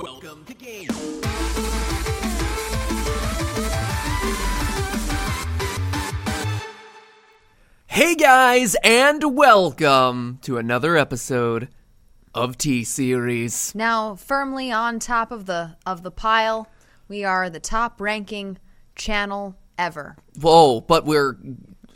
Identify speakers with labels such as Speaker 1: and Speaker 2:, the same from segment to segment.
Speaker 1: Welcome to Game. Hey guys, and welcome to another episode of T Series.
Speaker 2: Now, firmly on top of the of the pile, we are the top ranking channel ever.
Speaker 1: Whoa, but we're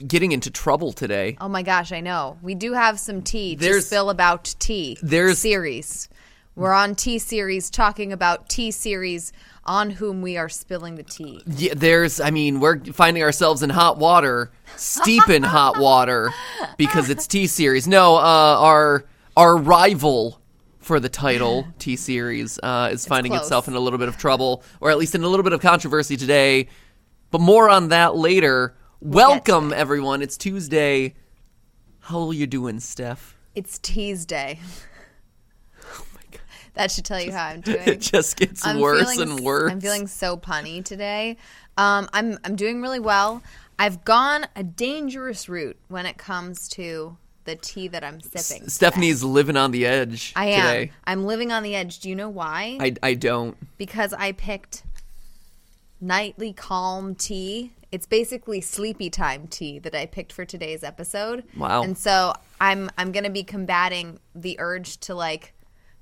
Speaker 1: getting into trouble today.
Speaker 2: Oh my gosh, I know. We do have some tea to
Speaker 1: There's-
Speaker 2: spill about tea.
Speaker 1: there's-
Speaker 2: series. We're on T series talking about T series on whom we are spilling the tea.
Speaker 1: Yeah, there's, I mean, we're finding ourselves in hot water, steep in hot water, because it's T Series. No, uh, our our rival for the title, T Series, uh, is finding itself in a little bit of trouble, or at least in a little bit of controversy today. But more on that later. Welcome, everyone. It's Tuesday. How are you doing, Steph?
Speaker 2: It's Tease Day.
Speaker 1: Oh my god,
Speaker 2: That should tell you how I'm doing.
Speaker 1: it just gets
Speaker 2: I'm
Speaker 1: worse
Speaker 2: feeling,
Speaker 1: and worse.
Speaker 2: I'm feeling so punny today. Um, I'm I'm doing really well. I've gone a dangerous route when it comes to the tea that I'm sipping.
Speaker 1: Stephanie's living on the edge
Speaker 2: I am.
Speaker 1: today.
Speaker 2: I'm living on the edge. Do you know why?
Speaker 1: I, I don't.
Speaker 2: because I picked nightly calm tea. It's basically sleepy time tea that I picked for today's episode.
Speaker 1: Wow.
Speaker 2: And so I'm I'm going to be combating the urge to like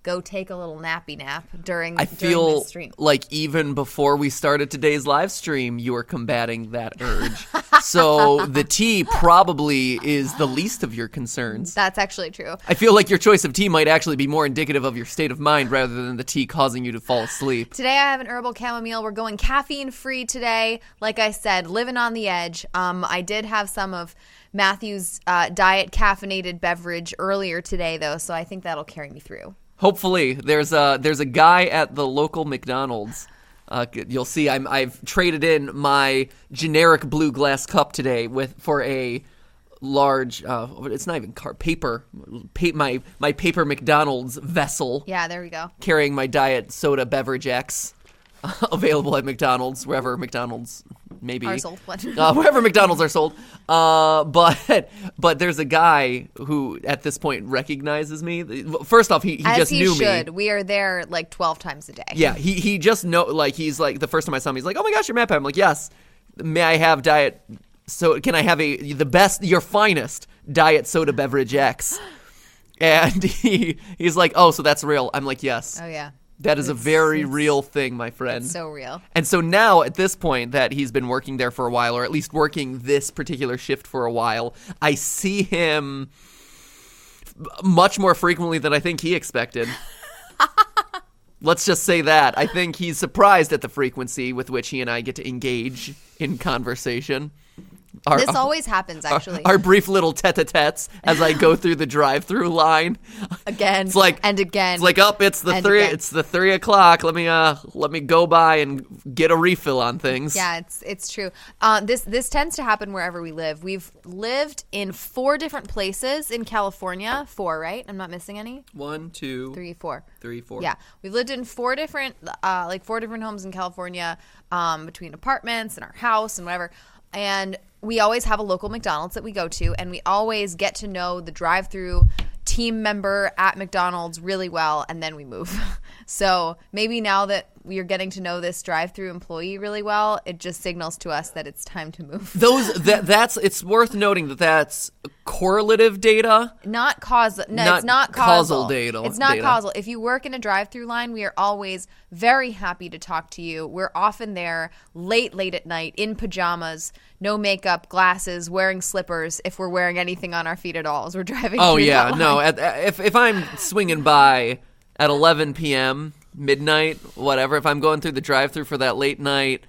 Speaker 2: go take a little nappy nap during
Speaker 1: I
Speaker 2: during
Speaker 1: feel
Speaker 2: this stream.
Speaker 1: like even before we started today's live stream, you were combating that urge. so the tea probably is the least of your concerns.
Speaker 2: That's actually true.
Speaker 1: I feel like your choice of tea might actually be more indicative of your state of mind rather than the tea causing you to fall asleep.
Speaker 2: Today I have an herbal chamomile. We're going caffeine free today. Like I said, living on the edge. Um, I did have some of Matthew's uh, diet caffeinated beverage earlier today, though, so I think that'll carry me through.
Speaker 1: Hopefully, there's a there's a guy at the local McDonald's. Uh, you'll see, I'm I've traded in my generic blue glass cup today with for a large. Uh, it's not even car paper. Pa- my my paper McDonald's vessel
Speaker 2: Yeah, there we go.
Speaker 1: carrying my diet soda beverage X. Available at McDonald's, wherever McDonald's maybe
Speaker 2: Are sold.
Speaker 1: Uh, wherever McDonald's are sold. Uh, but but there's a guy who at this point recognizes me. First off, he, he
Speaker 2: As
Speaker 1: just
Speaker 2: he
Speaker 1: knew
Speaker 2: should.
Speaker 1: me.
Speaker 2: We are there like 12 times a day.
Speaker 1: Yeah, he he just know like he's like the first time I saw him, he's like, "Oh my gosh, you're MatPat." I'm like, "Yes." May I have diet? So can I have a the best, your finest diet soda beverage X? And he he's like, "Oh, so that's real?" I'm like, "Yes."
Speaker 2: Oh, yeah.
Speaker 1: That is a very real thing, my friend.
Speaker 2: So real.
Speaker 1: and so now, at this point, that he's been working there for a while, or at least working this particular shift for a while, I see him much more frequently than I think he expected. Let's just say that. I think he's surprised at the frequency with which he and I get to engage in conversation. Our,
Speaker 2: This always happens, actually.
Speaker 1: our brief little tete-a-tetes as I go through the drive-through line.
Speaker 2: again.
Speaker 1: It's like
Speaker 2: and again.
Speaker 1: It's like up. it's the three.
Speaker 2: again.
Speaker 1: It's the three o'clock. Let me uh let me go by and get a refill on things.
Speaker 2: Yeah, it's it's true. Uh, this this tends to happen wherever we live. We've lived in four different places in California. Four, right? I'm not missing any.
Speaker 1: One, two,
Speaker 2: Three, four.
Speaker 1: three, four.
Speaker 2: Yeah, we've lived in four different, uh, like four different homes in California, um, between apartments and our house and whatever. And we always have a local McDonald's that we go to, and we always get to know the drive-through team member at McDonald's really well, and then we move. so maybe now that are getting to know this drive-through employee really well, it just signals to us that it's time to move.
Speaker 1: Those that that's it's worth noting that that's correlative data.
Speaker 2: Not causal. No,
Speaker 1: Not
Speaker 2: it's not
Speaker 1: causal
Speaker 2: causal.
Speaker 1: data-
Speaker 2: It's not
Speaker 1: data.
Speaker 2: causal. If you work in a drive-through line, we are always very happy to talk to you. We're often there late, late at night in pajamas, no makeup, glasses, wearing slippers. If we're wearing anything on our feet at all, as we're driving.
Speaker 1: Oh yeah, no. At, if if I'm swinging by at 11 p.m. midnight, whatever. If I'm going through the drive-through for that late night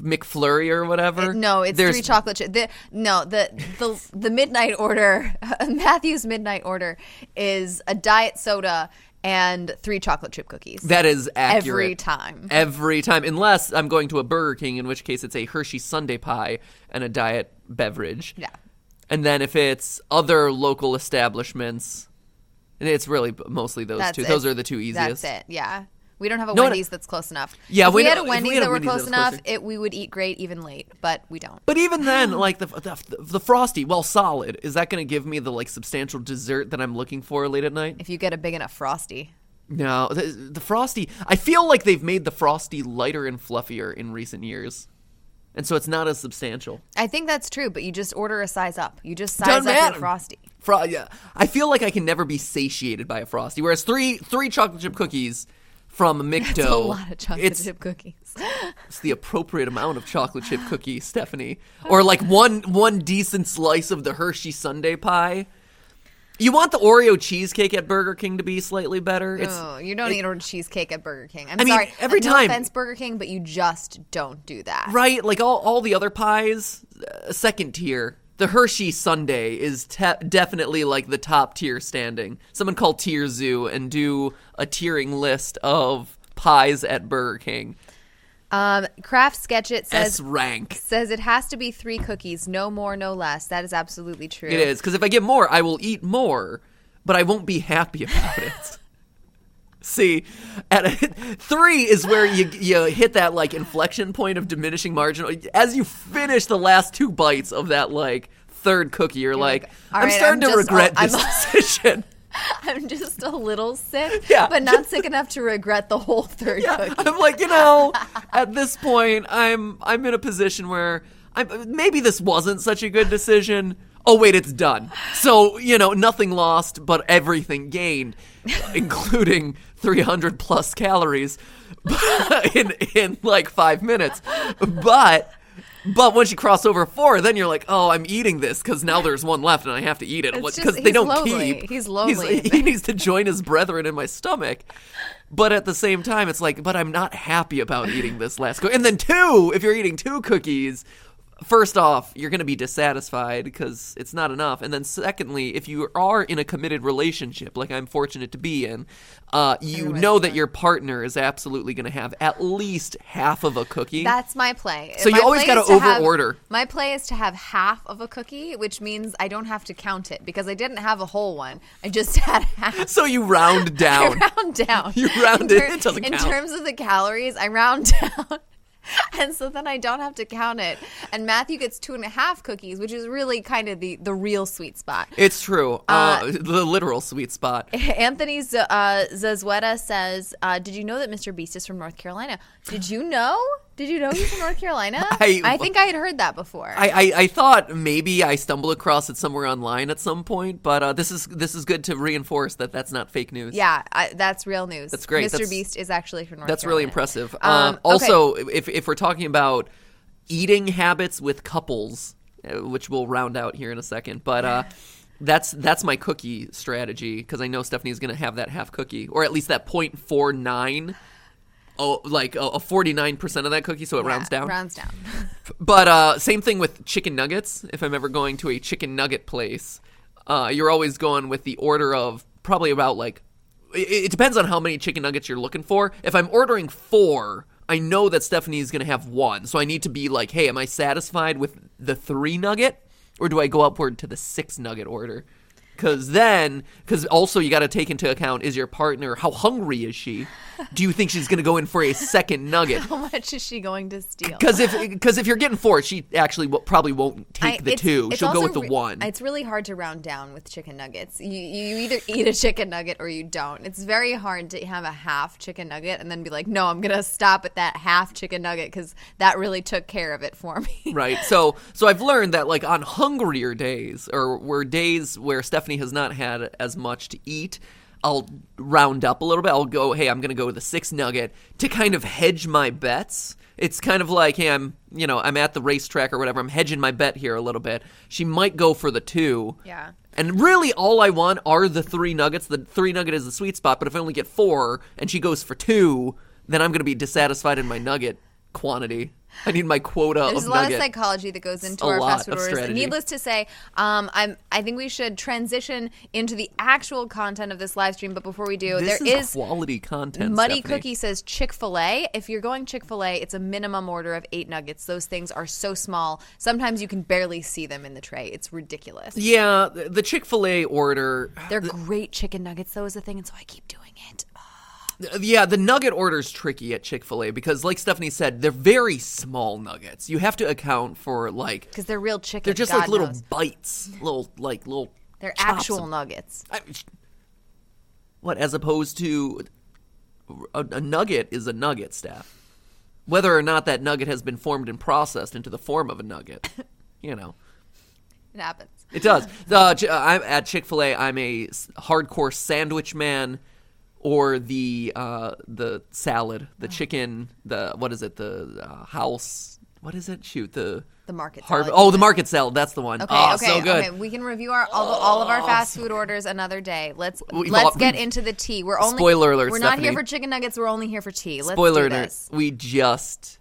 Speaker 1: McFlurry or whatever.
Speaker 2: Uh, no, it's
Speaker 1: there's-
Speaker 2: three chocolate chip. The, no, the the the midnight order, Matthew's midnight order is a diet soda and three chocolate chip cookies.
Speaker 1: That is accurate.
Speaker 2: Every time.
Speaker 1: Every time. Unless I'm going to a Burger King, in which case it's a Hershey Sundae pie and a diet beverage.
Speaker 2: Yeah.
Speaker 1: And then if it's other local establishments, it's really mostly those
Speaker 2: That's
Speaker 1: two.
Speaker 2: it.
Speaker 1: Those are the two easiest.
Speaker 2: That's it. Yeah. We don't have a
Speaker 1: No, no.
Speaker 2: Wendy's that's close enough.
Speaker 1: Yeah,
Speaker 2: if
Speaker 1: we
Speaker 2: we, had a
Speaker 1: we
Speaker 2: Wendy's
Speaker 1: had
Speaker 2: that were
Speaker 1: Wendy's
Speaker 2: close enough,
Speaker 1: closer.
Speaker 2: it we would eat great even late, but we don't.
Speaker 1: But even then, like the, the the frosty, well, solid. Is that going to give me the like substantial dessert that I'm looking for late at night?
Speaker 2: If you get a big enough frosty,
Speaker 1: No, the, the frosty. I feel like they've made the frosty lighter and fluffier in recent years, and so it's not as substantial.
Speaker 2: I think that's true, but you just order a size up. You just size
Speaker 1: Doesn't
Speaker 2: up
Speaker 1: matter.
Speaker 2: your frosty.
Speaker 1: Fro- yeah, I feel like I can never be satiated by a frosty. Whereas three three chocolate chip cookies from Micto,
Speaker 2: It's a lot of chocolate
Speaker 1: it's,
Speaker 2: chip cookies.
Speaker 1: it's the appropriate amount of chocolate chip cookie, Stephanie, or like one one decent slice of the Hershey Sundae pie. You want the Oreo cheesecake at Burger King to be slightly better. It's
Speaker 2: Oh, you don't eat order cheesecake at Burger King. I'm
Speaker 1: I mean,
Speaker 2: sorry.
Speaker 1: every
Speaker 2: no
Speaker 1: time-
Speaker 2: offense, Burger King, but you just don't do that.
Speaker 1: right, like all all the other pies, uh, second tier. The Hershey Sundae is te- definitely like the top tier standing. Someone call Tier Zoo and do a tiering list of pies at Burger King.
Speaker 2: Um, Craft Sketch It
Speaker 1: S
Speaker 2: says
Speaker 1: rank.
Speaker 2: says it has to be three cookies, no more, no less. That is absolutely true.
Speaker 1: It is because if I get more, I will eat more, but I won't be happy about it. See, at a, three is where you you hit that like inflection point of diminishing margin. As you finish the last two bites of that like third cookie, you're, like,
Speaker 2: like,
Speaker 1: I'm
Speaker 2: right,
Speaker 1: starting
Speaker 2: I'm
Speaker 1: to
Speaker 2: just-
Speaker 1: regret
Speaker 2: I'm-
Speaker 1: this decision.
Speaker 2: I'm just a little sick,
Speaker 1: Yeah.
Speaker 2: but not sick enough to regret the whole third cookie.
Speaker 1: I'm like, you know, at this point, I'm I'm in a position where I'm maybe this wasn't such a good decision. Oh wait, it's done. So you know, nothing lost, but everything gained, including 300 plus calories in in like five minutes. But but once you cross over four, then you're like, oh, I'm eating this because now there's one left and I have to eat it because they don't
Speaker 2: lonely.
Speaker 1: keep.
Speaker 2: He's lonely.
Speaker 1: he needs to join his brethren in my stomach. But at the same time, it's like, but I'm not happy about eating this last cookie. And then two, if you're eating two cookies, first off, you're going to be dissatisfied because it's not enough. And then secondly, if you are in a committed relationship, like I'm fortunate to be in, uh, you know that your partner is absolutely going to have at least half of a cookie.
Speaker 2: That's my play.
Speaker 1: So
Speaker 2: My
Speaker 1: you always
Speaker 2: is to have-
Speaker 1: overorder.
Speaker 2: My play is to have half of a cookie, which means I don't have to count it because I didn't have a whole one. I just had half.
Speaker 1: so you round
Speaker 2: I
Speaker 1: down.
Speaker 2: round down.
Speaker 1: You round
Speaker 2: in
Speaker 1: it, it doesn't
Speaker 2: In
Speaker 1: count.
Speaker 2: terms of the calories, I round down. And so then I don't have to count it. And Matthew gets two and a half cookies, which is really kind of the, the real sweet spot.
Speaker 1: It's true. Uh, the literal sweet spot.
Speaker 2: Anthony Z- uh, Zazueta says, uh, "Did you know that Mr. Beast is from North Carolina? Did you know? Did you know he's from North Carolina?
Speaker 1: I-
Speaker 2: think I had heard that before.
Speaker 1: I, I, I thought maybe I stumbled across it somewhere online at some point, but uh, this is this is good to reinforce that that's not fake news.
Speaker 2: yeah, I, that's real news.
Speaker 1: That's great.
Speaker 2: Mr.
Speaker 1: That's-
Speaker 2: Beast is actually from North Carolina.
Speaker 1: that's
Speaker 2: Carolina.
Speaker 1: really impressive.
Speaker 2: Um,
Speaker 1: Um,
Speaker 2: okay.
Speaker 1: also, if if we're talking about eating habits with couples, uh, which we'll round out here in a second, but uh, that's that's my cookie strategy because I know Stephanie's going to have that half cookie or at least that point four nine. Oh, like a forty nine percent of that cookie, so it
Speaker 2: Yeah,
Speaker 1: rounds down.
Speaker 2: Rounds down.
Speaker 1: But uh, same thing with chicken nuggets. If I'm ever going to a chicken nugget place, uh, you're always going with the order of probably about like. It, it depends on how many chicken nuggets you're looking for. If I'm ordering four, I know that Stephanie is gonna have one, so I need to be like, hey, am I satisfied with the three nugget, or do I go upward to the six nugget order? Because then, because also you got to take into account is your partner how hungry is she? Do you think she's gonna go in for a second nugget?
Speaker 2: How much is she going to steal?
Speaker 1: Because if because if you're getting four, she actually probably won't take
Speaker 2: I-
Speaker 1: the
Speaker 2: it's-
Speaker 1: two.
Speaker 2: it's
Speaker 1: She'll go with the
Speaker 2: re-
Speaker 1: one.
Speaker 2: It's really hard to round down with chicken nuggets. You, you either eat a chicken nugget or you don't. It's very hard to have a half chicken nugget and then be like, no, I'm going to stop at that half chicken nugget because that really took care of it for me.
Speaker 1: right. So so I've learned that like on hungrier days or were days where Stephanie has not had as much to eat. I'll round up a little bit. I'll go, hey, I'm going to go with the six nugget to kind of hedge my bets. It's kind of like, hey, I'm, you know, I'm at the racetrack or whatever. I'm hedging my bet here a little bit. She might go for the two.
Speaker 2: Yeah.
Speaker 1: And really, all I want are the three nuggets. The three nugget is the sweet spot, but if I only get four and she goes for two, then I'm going to be dissatisfied in my nugget quantity. I need my quota
Speaker 2: There's
Speaker 1: of
Speaker 2: a lot
Speaker 1: nugget.
Speaker 2: of psychology that goes into
Speaker 1: a
Speaker 2: our fast food orders.
Speaker 1: strategy.
Speaker 2: Needless to say, um, I'm. I think we should transition into the actual content of this live stream. But before we do,
Speaker 1: this
Speaker 2: there
Speaker 1: is,
Speaker 2: is
Speaker 1: quality content.
Speaker 2: Muddy
Speaker 1: Stephanie.
Speaker 2: Cookie says Chick fil A. If you're going Chick fil A, it's a minimum order of eight nuggets. Those things are so small. Sometimes you can barely see them in the tray. It's ridiculous.
Speaker 1: Yeah, the the Chick Fil A order.
Speaker 2: They're great chicken nuggets, though, is the thing. And so I keep doing it.
Speaker 1: Yeah, the nugget order's tricky at Chick Fil A because, like Stephanie said, they're very small nuggets. You have to account for like
Speaker 2: Because they're real chicken.
Speaker 1: they're just
Speaker 2: God
Speaker 1: like little
Speaker 2: knows.
Speaker 1: bites, little like little.
Speaker 2: They're actual
Speaker 1: of-
Speaker 2: nuggets.
Speaker 1: I- what as opposed to a, a nugget is a nugget, Steph. Whether or not that nugget has been formed and processed into the form of a nugget, you know.
Speaker 2: It happens.
Speaker 1: It does. The, uh, Ch- uh, I'm at Chick Fil A. I'm a hardcore sandwich man, or the uh, the salad, the chicken, the what is it? The uh, house. What is it? Shoot the
Speaker 2: The market
Speaker 1: Harv-
Speaker 2: salad,
Speaker 1: Oh, the market salad. That's the one.
Speaker 2: Okay,
Speaker 1: oh,
Speaker 2: okay,
Speaker 1: so good.
Speaker 2: okay. We can review our all, all of our fast food orders another day. Let's
Speaker 1: We-
Speaker 2: let's get into the tea. We're only
Speaker 1: Spoiler alert,
Speaker 2: We're not here
Speaker 1: Stephanie.
Speaker 2: for chicken nuggets. We're only here for tea. Let's
Speaker 1: Spoiler
Speaker 2: do
Speaker 1: alert:
Speaker 2: this.
Speaker 1: We just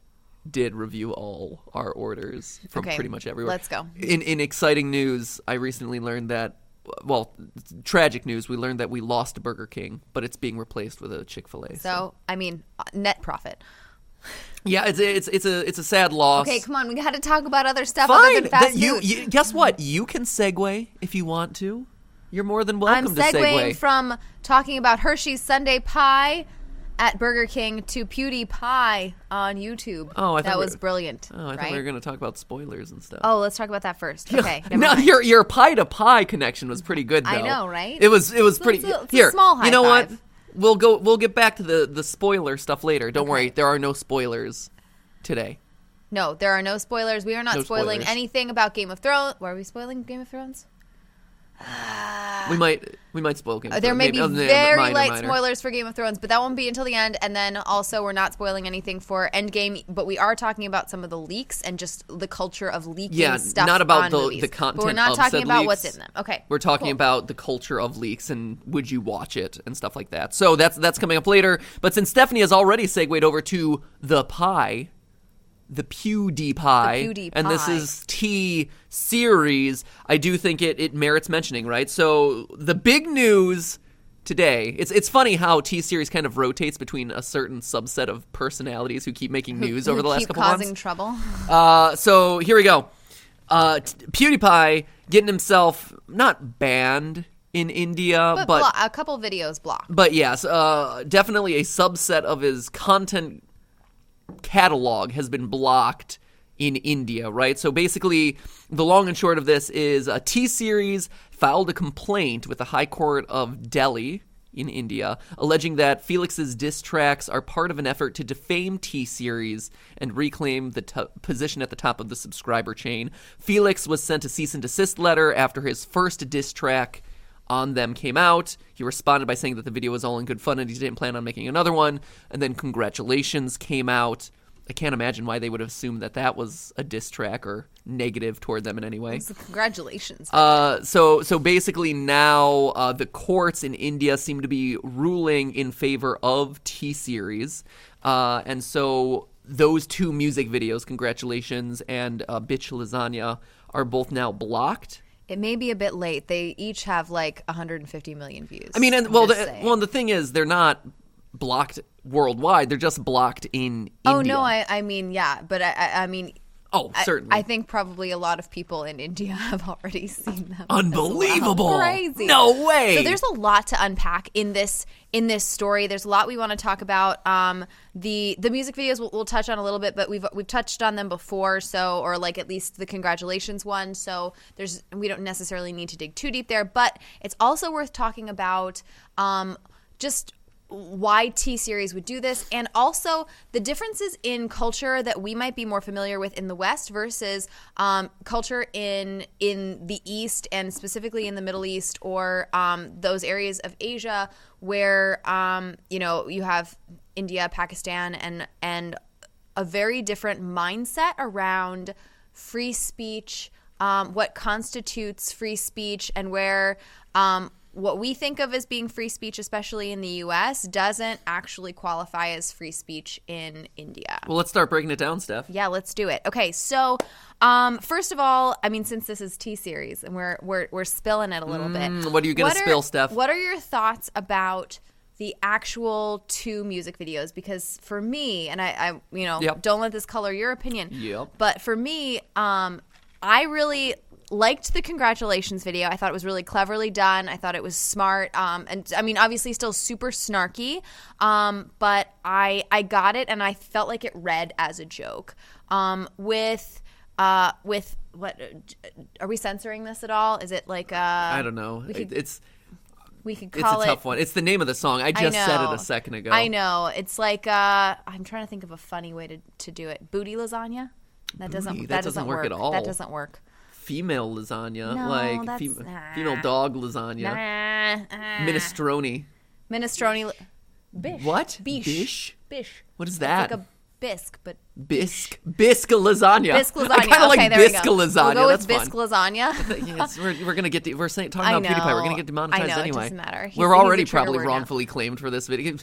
Speaker 1: did review all our orders from
Speaker 2: Okay,
Speaker 1: pretty much everywhere.
Speaker 2: let's go.
Speaker 1: In in exciting news, I recently learned that. Well, tragic news. We learned that we lost Burger King, but it's being replaced with a Chick Fil A.
Speaker 2: So I mean, uh, net profit.
Speaker 1: yeah, it's a, it's it's a it's a sad loss.
Speaker 2: Okay, come on. We got to talk about other stuff other than fast
Speaker 1: That you,
Speaker 2: food.
Speaker 1: you guess what? You can segue if you want to. You're more than welcome
Speaker 2: I'm
Speaker 1: to
Speaker 2: segueing
Speaker 1: segue.
Speaker 2: from talking about Hershey's Sundae Pie at Burger King to PewDiePie on YouTube.
Speaker 1: Oh, I thought
Speaker 2: that
Speaker 1: we-
Speaker 2: was brilliant.
Speaker 1: oh, I thought
Speaker 2: right?
Speaker 1: we were going to talk about spoilers and stuff.
Speaker 2: Oh, let's talk about that first. Okay. never
Speaker 1: no,
Speaker 2: mind.
Speaker 1: your your pie to pie connection was pretty good. Though.
Speaker 2: I know, right?
Speaker 1: It was it was pretty.
Speaker 2: it's a- it's a
Speaker 1: here,
Speaker 2: small high
Speaker 1: you know what?
Speaker 2: five.
Speaker 1: We'll go. We'll get back to the the spoiler stuff later. Don't worry. There are no spoilers today.
Speaker 2: No, there are no spoilers. We are not
Speaker 1: No
Speaker 2: spoiling
Speaker 1: spoilers.
Speaker 2: anything about Game of Thrones. Were we spoiling Game of Thrones?
Speaker 1: We might we might spoil. Game of
Speaker 2: Uh, there
Speaker 1: Thrones.
Speaker 2: may be
Speaker 1: Maybe- oh,
Speaker 2: very
Speaker 1: minor,
Speaker 2: light
Speaker 1: minor.
Speaker 2: spoilers for Game of Thrones, but that won't be until the end. And then also, we're not spoiling anything for Endgame, but we are talking about some of the leaks and just the culture of leaking
Speaker 1: Yeah,
Speaker 2: stuff.
Speaker 1: not about
Speaker 2: on
Speaker 1: the-
Speaker 2: movies.
Speaker 1: the
Speaker 2: But
Speaker 1: content
Speaker 2: we're not
Speaker 1: of
Speaker 2: talking
Speaker 1: said
Speaker 2: about
Speaker 1: leaks.
Speaker 2: what's in them. Okay,
Speaker 1: We're talking
Speaker 2: cool.
Speaker 1: about the culture of leaks and would you watch it and stuff like that. So that's that's coming up later. But since Stephanie has already segued over to the pie, the PewDiePie,
Speaker 2: The
Speaker 1: and this is T series, I do think it it merits mentioning, right? So the big news today. It's it's funny how T series kind of rotates between a certain subset of personalities who keep making news over
Speaker 2: Who
Speaker 1: the last
Speaker 2: keep
Speaker 1: couple
Speaker 2: causing
Speaker 1: months.
Speaker 2: trouble.
Speaker 1: Uh, so here we go. Uh, t- PewDiePie getting himself not banned in India,
Speaker 2: But,
Speaker 1: but
Speaker 2: blo- a couple videos blocked.
Speaker 1: but yes, uh, definitely a subset of his content catalog has been blocked in India, right? So basically, the long and short of this is a T Series filed a complaint with the High Court of Delhi in India, alleging that Felix's diss tracks are part of an effort to defame T Series and reclaim the t- position at the top of the subscriber chain. Felix was sent a cease and desist letter after his first diss track on them came out. He responded by saying that the video was all in good fun and he didn't plan on making another one. And then congratulations came out. I can't imagine why they would have assumed that that was a diss track or negative toward them in any way.
Speaker 2: So congratulations.
Speaker 1: Uh, so so basically now uh, the courts in India seem to be ruling in favor of T Series, uh, and so those two music videos, congratulations and uh, Bitch Lasagna, are both now blocked.
Speaker 2: It may be a bit late. They each have like 150 million views.
Speaker 1: I mean, and
Speaker 2: I'm
Speaker 1: well, the,
Speaker 2: saying.
Speaker 1: well, the thing is, they're not blocked worldwide. They're just blocked in.
Speaker 2: oh
Speaker 1: India.
Speaker 2: no, I, I mean, yeah, but I, I, I mean,
Speaker 1: Oh, certainly.
Speaker 2: I, think probably a lot of people in India have already seen them. as well.
Speaker 1: Unbelievable.
Speaker 2: Crazy.
Speaker 1: No way.
Speaker 2: So there's a lot to unpack in this in this story. There's a lot we want to talk about. Um, the the music videos we'll, we'll touch on a little bit, but we've we've touched on them before. So or like at least the congratulations one. So there's we don't necessarily need to dig too deep there, but it's also worth talking about. Um, just why T series would do this and also the differences in culture that we might be more familiar with in the West versus um, culture in in the East and specifically in the Middle East or um, those areas of Asia where um, you know you have India, Pakistan, and and a very different mindset around free speech, um, what constitutes free speech, and where um, what we think of as being free speech, especially in the US, doesn't actually qualify as free speech in India.
Speaker 1: well, let's start breaking it down, Steph.
Speaker 2: Yeah, let's do it. Okay, so um, first of all, I mean, since this is T series and we're we're we're spilling it a little bit,
Speaker 1: Mm, what are you gonna
Speaker 2: what
Speaker 1: spill, Steph?
Speaker 2: What are your thoughts about the actual two music videos? Because for me, and I, I you know,
Speaker 1: Yep.
Speaker 2: don't let this color your opinion.
Speaker 1: Yep.
Speaker 2: But for me, um, I really liked the congratulations video. I thought it was really cleverly done. I thought it was smart. Um, and I mean, obviously, still super snarky. Um, but I I got it, and I felt like it read as a joke. Um, with uh, with what are we censoring this at all? Is it like uh,
Speaker 1: I don't know.
Speaker 2: could-
Speaker 1: it's
Speaker 2: We could
Speaker 1: It's
Speaker 2: call
Speaker 1: a
Speaker 2: it.
Speaker 1: tough one. It's the name of the song. I
Speaker 2: I
Speaker 1: just said it a second ago.
Speaker 2: I know. It's like uh I'm trying to think of a funny way to, to do it. Booty lasagna? That doesn't
Speaker 1: Booty?
Speaker 2: that,
Speaker 1: That doesn't work
Speaker 2: work
Speaker 1: at all.
Speaker 2: That doesn't work.
Speaker 1: Female lasagna,
Speaker 2: No,
Speaker 1: like fem-
Speaker 2: nah.
Speaker 1: female dog lasagna,
Speaker 2: Nah, uh,
Speaker 1: minestrone.
Speaker 2: minestrone bish.
Speaker 1: What?
Speaker 2: Bish.
Speaker 1: Bish?
Speaker 2: Bish.
Speaker 1: What is
Speaker 2: It's
Speaker 1: that?
Speaker 2: like a bisque, but
Speaker 1: bisque, bisque lasagna.
Speaker 2: bisque lasagna.
Speaker 1: I kind of
Speaker 2: okay,
Speaker 1: like
Speaker 2: there we
Speaker 1: bisque lasagna.
Speaker 2: We'll go
Speaker 1: That's
Speaker 2: with bisque
Speaker 1: fun.
Speaker 2: lasagna.
Speaker 1: Yes, we're, we're gonna get de- we're saying talking about PewDiePie. We're gonna get demonetized
Speaker 2: I know, it
Speaker 1: anyway.
Speaker 2: doesn't matter. He's-
Speaker 1: we're already probably
Speaker 2: word now.
Speaker 1: wrongfully claimed for this video.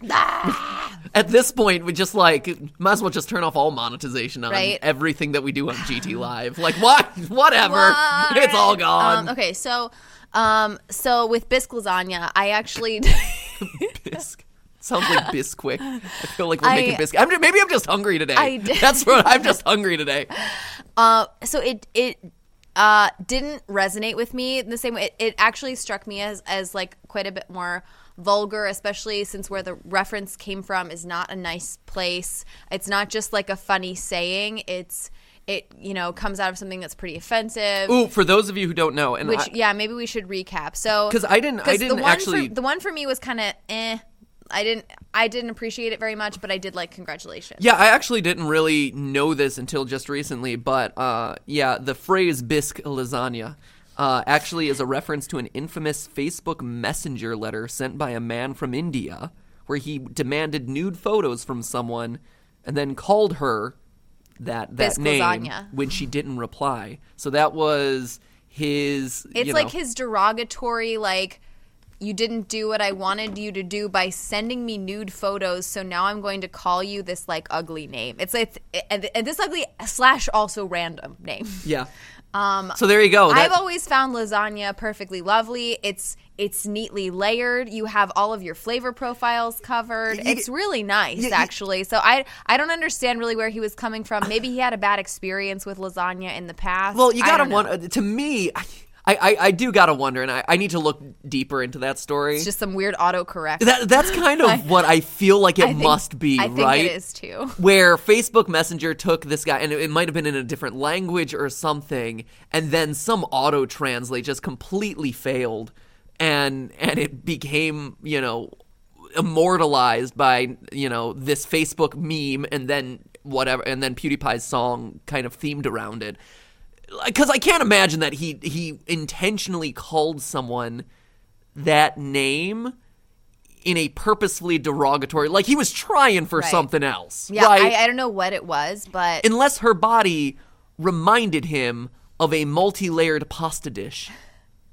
Speaker 1: At this point, we just like might as well just turn off all monetization on
Speaker 2: Right.
Speaker 1: everything that we do on GT Live. Like what? Whatever.
Speaker 2: What?
Speaker 1: It's all gone.
Speaker 2: Um, okay, so um, so with bisque lasagna, I actually
Speaker 1: Bisque. Sounds like Bisquick. I feel like we're
Speaker 2: I-
Speaker 1: making biscuit. I'm, ju- maybe I'm just hungry today.
Speaker 2: I did-
Speaker 1: That's what I'm just hungry today.
Speaker 2: Uh, so it it uh, didn't resonate with me in the same way. It, it actually struck me as as like quite a bit more vulgar, especially since where the reference came from is not a nice place. It's not just like a funny saying. It's it you know comes out of something that's pretty offensive.
Speaker 1: Ooh, for those of you who don't know, and
Speaker 2: Which
Speaker 1: I-
Speaker 2: yeah, maybe we should recap. So
Speaker 1: because I didn't- I didn't
Speaker 2: the
Speaker 1: actually-
Speaker 2: for, the one for me was kind of eh. I didn't I didn't appreciate it very much, but I did like congratulations.
Speaker 1: Yeah, I actually didn't really know this until just recently, but uh, yeah, the phrase bisque lasagna uh, actually is a reference to an infamous Facebook Messenger letter sent by a man from India where he demanded nude photos from someone and then called her that, that
Speaker 2: Bisque
Speaker 1: name
Speaker 2: lasagna.
Speaker 1: when she didn't reply. So that was his.
Speaker 2: It's
Speaker 1: you
Speaker 2: like
Speaker 1: know-
Speaker 2: his derogatory, like, you didn't do what I wanted you to do by sending me nude photos, so now I'm going to call you this, like, ugly name. It's like, and this ugly slash also random name.
Speaker 1: Yeah. Um, so there you go. That-
Speaker 2: I've always found lasagna perfectly lovely. It's it's neatly layered. You have all of your flavor profiles covered. it's really nice,
Speaker 1: you-
Speaker 2: actually. So I I don't understand really where he was coming from. Maybe he had a bad experience with lasagna in the past.
Speaker 1: Well, you gotta
Speaker 2: don't
Speaker 1: wonder. To me, I, I, I do gotta wonder, and I, I need to look deeper into that story.
Speaker 2: It's just some weird autocorrect.
Speaker 1: that that's kind of what I feel like it
Speaker 2: think-
Speaker 1: must be,
Speaker 2: I think
Speaker 1: right?
Speaker 2: it is too.
Speaker 1: Where Facebook Messenger took this guy, and it, it might have been in a different language or something, and then some auto translate just completely failed, and and it became you know immortalized by you know this Facebook meme, and then whatever, and then PewDiePie's song kind of themed around it. Because I can't imagine that he he intentionally called someone that name in a purposefully derogatory like he was trying for
Speaker 2: Right.
Speaker 1: something else
Speaker 2: Yeah,
Speaker 1: right
Speaker 2: I, I don't know what it was, but
Speaker 1: unless her body reminded him of a multi-layered pasta dish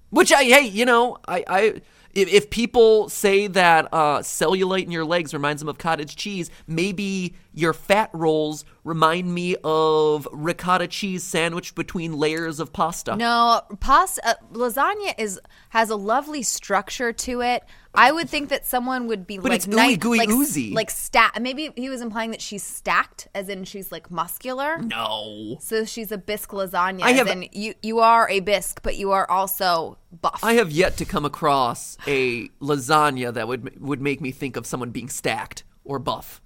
Speaker 1: which i hey you know i i if, if people say that uh, cellulite in your legs reminds them of cottage cheese, maybe your fat rolls remind me of ricotta cheese sandwiched between layers of pasta.
Speaker 2: no, pasta uh, lasagna is has a lovely structure to it. I would think that someone would be like
Speaker 1: it's ooey
Speaker 2: nice-
Speaker 1: gooey
Speaker 2: like,
Speaker 1: oozy.
Speaker 2: like stack. Maybe he was implying that she's stacked, as in she's like muscular.
Speaker 1: No.
Speaker 2: So she's a bisque lasagna.
Speaker 1: I have-
Speaker 2: as in you you are a bisque, but you are also buff.
Speaker 1: I have yet to come across a lasagna that would would make me think of someone being stacked or buff.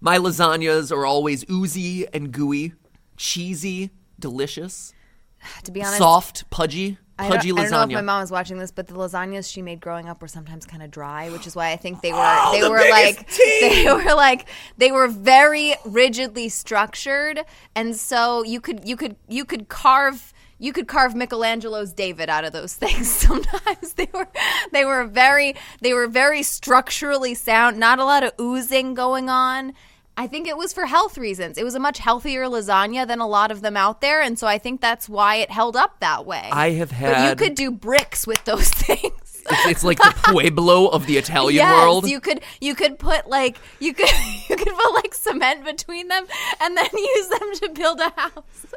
Speaker 1: My lasagnas are always oozy and gooey, cheesy, delicious,
Speaker 2: to be honest,
Speaker 1: soft, pudgy,
Speaker 2: I
Speaker 1: pudgy
Speaker 2: don't, I don't know if
Speaker 1: lasagna.
Speaker 2: my mom was watching this, but the lasagnas she made growing up were sometimes kind of dry, which is why I think they were
Speaker 1: Oh,
Speaker 2: they
Speaker 1: the
Speaker 2: were like
Speaker 1: tea!
Speaker 2: they were like they were very rigidly structured, and so you could you could you could carve you could carve Michelangelo's David out of those things. Sometimes they were they were very they were very structurally sound, not a lot of oozing going on. I think it was for health reasons. It was a much healthier lasagna than a lot of them out there, and so I think that's why it held up that way.
Speaker 1: I have
Speaker 2: But you could do bricks with those things.
Speaker 1: it's, it's like the Pueblo of the Italian
Speaker 2: yes,
Speaker 1: world.
Speaker 2: you could you could put like you could you could put like cement between them and then use them to build a house.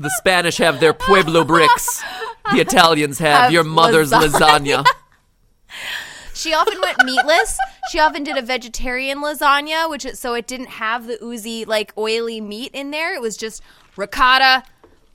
Speaker 1: The Spanish have their Pueblo bricks. The Italians have,
Speaker 2: Have
Speaker 1: your mother's
Speaker 2: lasagna.
Speaker 1: lasagna.
Speaker 2: She often went meatless. She often did a vegetarian lasagna, which is, so it didn't have the oozy like oily meat in there. It was just ricotta,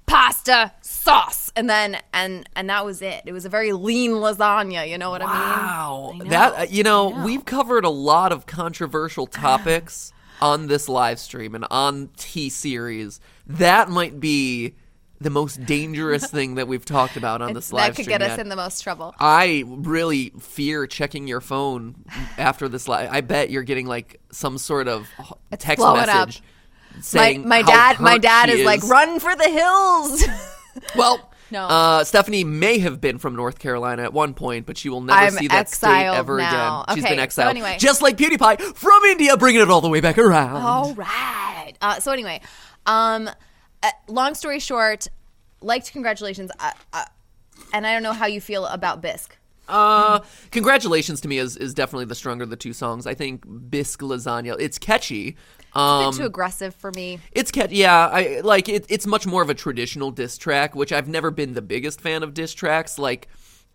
Speaker 2: pasta, sauce, and then and and that was it. It was a very lean lasagna. You know what I mean? Know.
Speaker 1: that uh, you know,
Speaker 2: know.
Speaker 1: we've covered a lot of controversial topics on this live stream and on T series. That might be the most dangerous thing that we've talked about on this live stream.
Speaker 2: that could get us in the most trouble.
Speaker 1: I really fear checking your phone after this live. I bet you're getting like some sort of text
Speaker 2: blowing up.
Speaker 1: message
Speaker 2: My,
Speaker 1: saying
Speaker 2: my
Speaker 1: how
Speaker 2: dad, my dad is, like, run for the hills.
Speaker 1: Well,
Speaker 2: No.
Speaker 1: Uh, Stephanie may have been from North Carolina at one point, but she will never
Speaker 2: I'm
Speaker 1: see that state ever
Speaker 2: now.
Speaker 1: again. She's
Speaker 2: Okay,
Speaker 1: been
Speaker 2: so anyway.
Speaker 1: just like PewDiePie from India, bringing it all the way back around.
Speaker 2: All right. Uh, so anyway, um, uh, long story short, liked congratulations. Uh, uh, and I don't know how you feel about Bisque.
Speaker 1: Uh, congratulations to me is, is definitely the stronger of the two songs. I think Bisque Lasagna. It's catchy.
Speaker 2: A
Speaker 1: Um,
Speaker 2: bit too aggressive for me.
Speaker 1: It's cat. Yeah, I like it. It's much more of a traditional diss track, which I've never been the biggest fan of diss tracks. Like,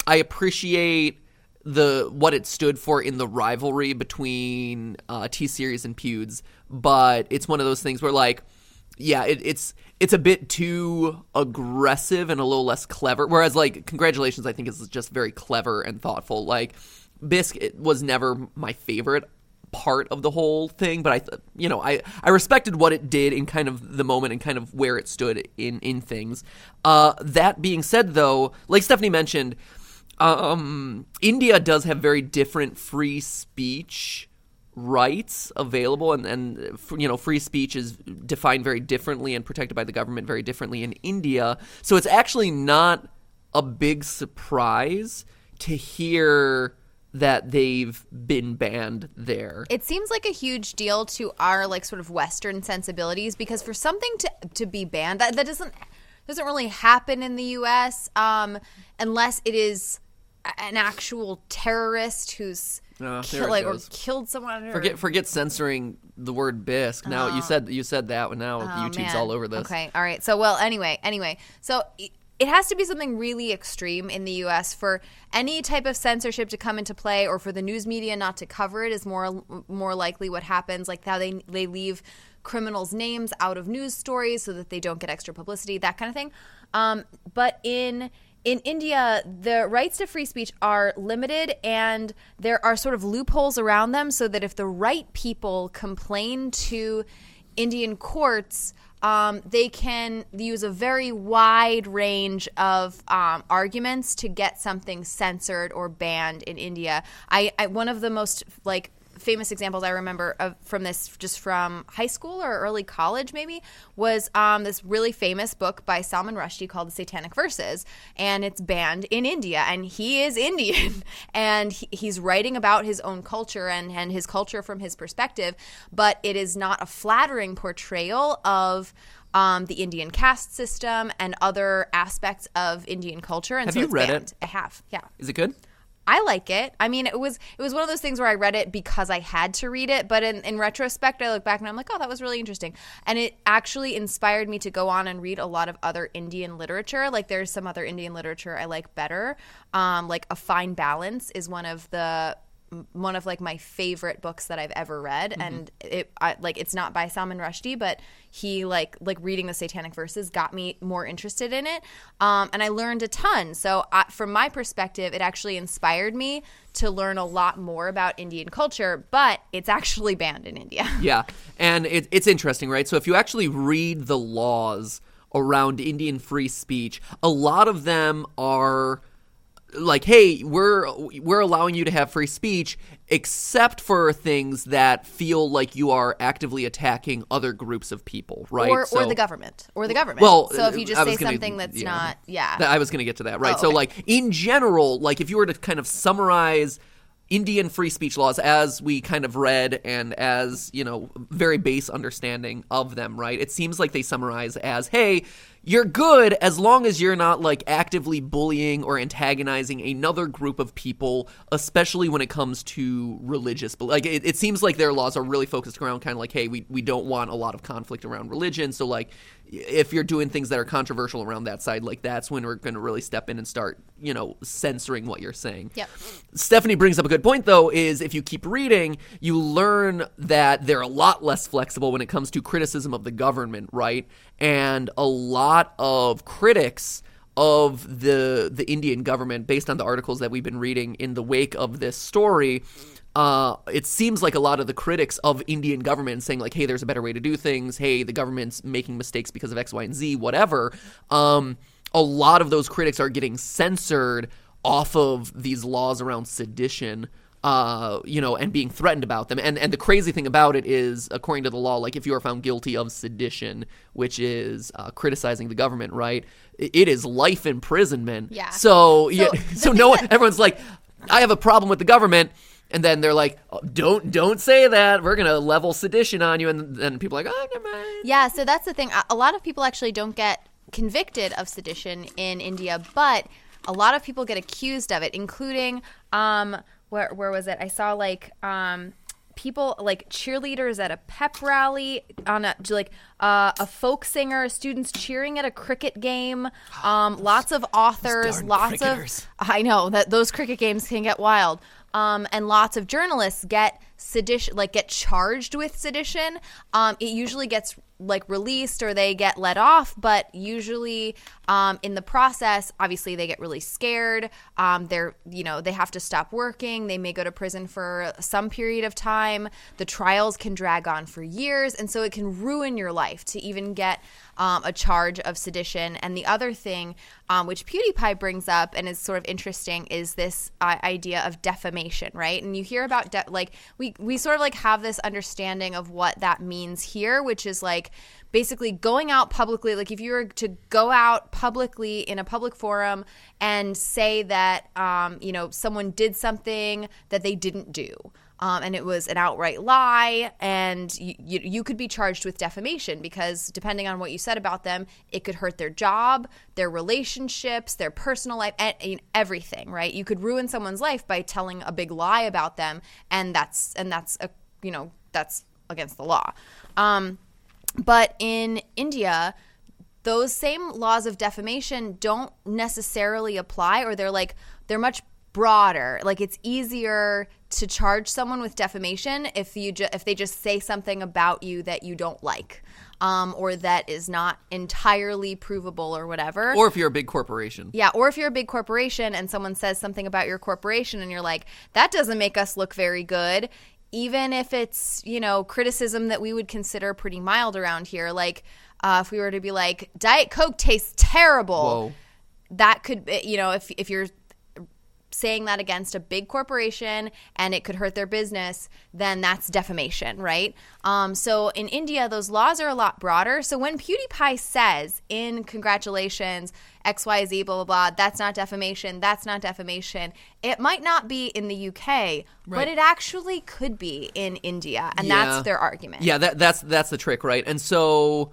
Speaker 1: I appreciate the what it stood for in the rivalry between uh, T Series and Pewds, but it's one of those things where like, yeah, it, it's it's a bit too aggressive and a little less clever. Whereas like, congratulations, I think is just very clever and thoughtful. Like, Bisque was never my favorite part of the whole thing, but I, you know, I I respected what it did in kind of the moment and kind of where it stood in in things. Uh, that being said, though, like Stephanie mentioned, um, India does have very different free speech rights available and, and you know free speech is defined very differently and protected by the government very differently in India so it's actually not a big surprise to hear that they've been banned there
Speaker 2: It seems like a huge deal to our like sort of Western sensibilities because for something to to be banned that that doesn't doesn't really happen in the U.S. Um, unless it is an actual terrorist who's
Speaker 1: Oh,
Speaker 2: kill- like or killed someone. Or,
Speaker 1: forget forget censoring the word bisque now you said you said that now
Speaker 2: Oh,
Speaker 1: YouTube's
Speaker 2: man.
Speaker 1: all over this
Speaker 2: Okay, all right. So, well, anyway, anyway, so it has to be something really extreme in the U.S. for any type of censorship to come into play, or for the news media not to cover it. Is more more likely what happens, like how they they leave criminals' names out of news stories so that they don't get extra publicity, that kind of thing. Um, but in in India, the rights to free speech are limited and there are sort of loopholes around them so that if the right people complain to Indian courts, um, they can use a very wide range of um, arguments to get something censored or banned in India. I, I one of the most like famous examples I remember of from this just from high school or early college maybe was um, this really famous book by Salman Rushdie called The Satanic Verses and it's banned in India and he is Indian and he, he's writing about his own culture and, and his culture from his perspective but it is not a flattering portrayal of um, the Indian caste system and other aspects of Indian culture and
Speaker 1: Have
Speaker 2: so
Speaker 1: you read it?
Speaker 2: I have yeah.
Speaker 1: Is it good
Speaker 2: I like it. I mean, it was it was one of those things where I read it because I had to read it, but in, in retrospect, I look back and I'm like, oh, that was really interesting, and it actually inspired me to go on and read a lot of other Indian literature. Like, there's some other Indian literature I like better. Um, like, A Fine Balance is one of the one of like my favorite books that I've ever read, and it I, like it's not by Salman Rushdie, but he like like reading the Satanic Verses got me more interested in it, um, and I learned a ton. So I, from my perspective, it actually inspired me to learn a lot more about Indian culture. But it's actually banned in India.
Speaker 1: Yeah, and it, it's interesting, right? So if you actually read the laws around Indian free speech, a lot of them are like, "Hey, we're we're allowing you to have free speech, except for things that feel like you are actively attacking other groups of people, right?"
Speaker 2: Or, or the government, or the government.
Speaker 1: Well,
Speaker 2: so if uh, you just say
Speaker 1: gonna-
Speaker 2: something that's
Speaker 1: yeah.
Speaker 2: not, yeah,
Speaker 1: I was going to get to that, right?
Speaker 2: Oh,
Speaker 1: So, like, in general, like, if you were to kind of summarize Indian free speech laws as we kind of read and as, you know, very base understanding of them, right? It seems like they summarize as, hey, you're good as long as you're not like actively bullying or antagonizing another group of people, especially when it comes to religious. But like, it, it seems like their laws are really focused around kind of like, hey, we, we don't want a lot of conflict around religion. So, like, if you're doing things that are controversial around that side, like, that's when we're going to really step in and start, you know, censoring what you're saying.
Speaker 2: Yep.
Speaker 1: Stephanie brings up a good point, though, is if you keep reading, you learn that they're a lot less flexible when it comes to criticism of the government, right? And a lot of critics of the the Indian government, based on the articles that we've been reading in the wake of this story, uh, it seems like a lot of the critics of Indian government saying like, "Hey, there's a better way to do things. Hey, the government's making mistakes because of X, Y, and Z, whatever." Um, a lot of those critics are getting censored off of these laws around sedition uh, you know, and being threatened about them. And and the crazy thing about it is, according to the law, like if you are found guilty of sedition, which is uh, criticizing the government, right, it is life imprisonment.
Speaker 2: Yeah.
Speaker 1: So yeah, so no one, everyone's like, I have a problem with the government. And then they're like, oh, "Don't, don't say that. We're gonna level sedition on you." And then people are like, "Oh, never mind."
Speaker 2: Yeah, so that's the thing. A- A lot of people actually don't get convicted of sedition in India, but a lot of people get accused of it, including um, where where was it? I saw like um, people like cheerleaders at a pep rally on a like uh, a folk singer, students cheering at a cricket game, um, lots of authors, lots of I know that those cricket games can get wild. Um, and lots of journalists get sedition, like get charged with sedition. Um, it usually gets like released or they get let off, but usually um, in the process, obviously they get really scared. Um, they're you know they have to stop working. They may go to prison for some period of time. The trials can drag on for years, and so it can ruin your life to even get um, a charge of sedition. And the other thing, um, which PewDiePie brings up and is sort of interesting, is this uh, idea of defamation, right? And you hear about de- like we we sort of like have this understanding of what that means here, which is like basically going out publicly. Like if you were to go out publicly in a public forum and say that um, you know someone did something that they didn't do um, and it was an outright lie, and you, you, you could be charged with defamation because depending on what you said about them, it could hurt their job, their relationships, their personal life, and, and everything. Right? You could ruin someone's life by telling a big lie about them, and that's and that's a you know that's against the law. Um, but in India, those same laws of defamation don't necessarily apply, or they're like they're much broader. Like it's easier to charge someone with defamation if you ju- if they just say something about you that you don't like, um, or that is not entirely provable or whatever.
Speaker 1: Or if you're a big corporation.
Speaker 2: Yeah, or if you're a big corporation and someone says something about your corporation and you're like, that doesn't make us look very good, even if it's, you know, criticism that we would consider pretty mild around here. Like, uh, if we were to be like, Diet Coke tastes terrible,
Speaker 1: Whoa.
Speaker 2: that could, you know, if, if you're saying that against a big corporation and it could hurt their business, then that's defamation, right? Um, so in India, those laws are a lot broader. So when PewDiePie says in congratulations, XYZ, blah, blah, blah, that's not defamation, that's not defamation, it might not be in the UK, but it actually could be in India. And
Speaker 1: Yeah.
Speaker 2: that's their argument.
Speaker 1: Yeah, that, that's that's the trick, right? And so,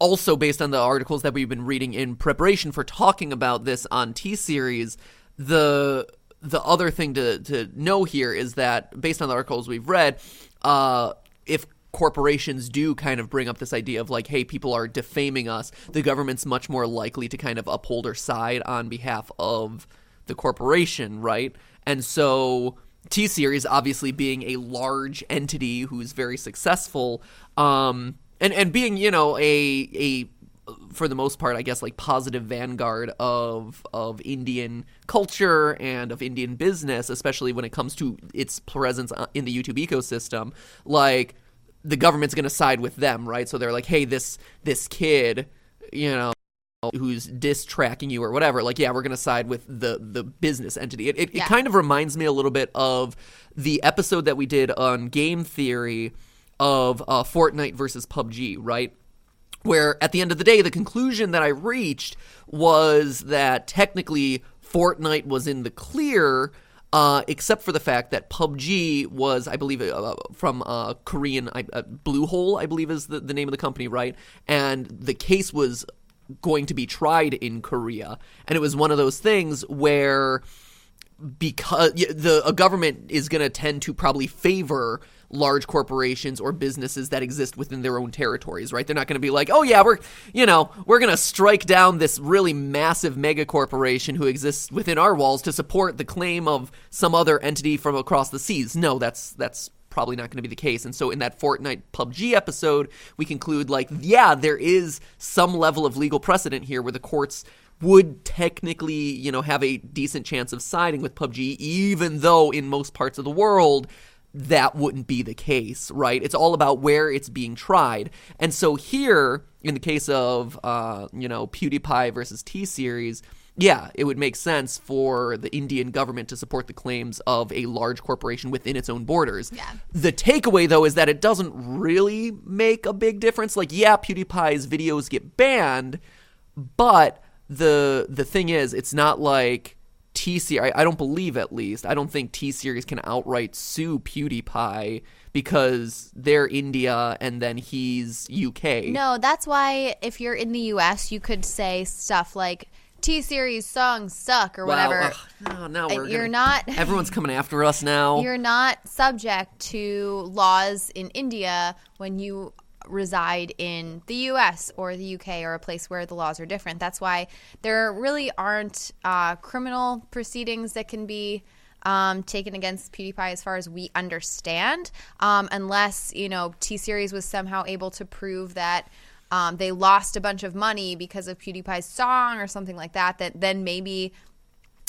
Speaker 1: also based on the articles that we've been reading in preparation for talking about this on T series, the the other thing to to know here is that based on the articles we've read, uh, if corporations do kind of bring up this idea of like, hey, people are defaming us, the government's much more likely to kind of uphold their side on behalf of the corporation, right? And so T Series obviously being a large entity who's very successful, um, and and being you know a a for the most part, I guess like positive vanguard of of Indian culture and of Indian business, especially when it comes to its presence uh, in the YouTube ecosystem. Like the government's going to side with them, right? So they're like, hey, this this kid, you know who's diss tracking you or whatever like yeah we're gonna side with the the business entity it, it,
Speaker 2: Yeah.
Speaker 1: it kind of reminds me a little bit of the episode that we did on game theory of uh, fortnite versus pubg right where at the end of the day the conclusion that i reached was that technically fortnite was in the clear uh, except for the fact that PUBG was, I believe, uh, from uh, Korean uh, Bluehole, I believe is the, the name of the company, right? And the case was going to be tried in Korea, and it was one of those things where because the a government is going to tend to probably favor large corporations or businesses that exist within their own territories, right? They're not going to be like, "Oh yeah, we're, you know, we're going to strike down this really massive mega corporation who exists within our walls to support the claim of some other entity from across the seas." No, that's that's probably not going to be the case. And so in that Fortnite PUBG episode, we conclude like, yeah, there is some level of legal precedent here where the courts would technically, you know, have a decent chance of siding with PUBG, even though in most parts of the world that wouldn't be the case, right? It's all about where it's being tried. And so here, in the case of, uh, you know, PewDiePie versus T Series, yeah, it would make sense for the Indian government to support the claims of a large corporation within its own borders.
Speaker 2: Yeah.
Speaker 1: The takeaway, though, is that it doesn't really make a big difference. Like, yeah, PewDiePie's videos get banned, but the the thing is, it's not like T Series. I, don't believe, at least, I don't think T Series can outright sue PewDiePie because they're India and then he's UK.
Speaker 2: No, that's why if you're in the U.S., you could say stuff like T Series songs suck or
Speaker 1: Well,
Speaker 2: whatever.
Speaker 1: ugh, no, now we're
Speaker 2: you're
Speaker 1: gonna-
Speaker 2: not-
Speaker 1: Everyone's coming after us now.
Speaker 2: You're not subject to laws in India when you reside in the US or the UK or a place where the laws are different. That's why there really aren't uh, criminal proceedings that can be um, taken against PewDiePie as far as we understand, um, unless, you know, T Series was somehow able to prove that. Um, they lost a bunch of money because of PewDiePie's song or something like that. That then maybe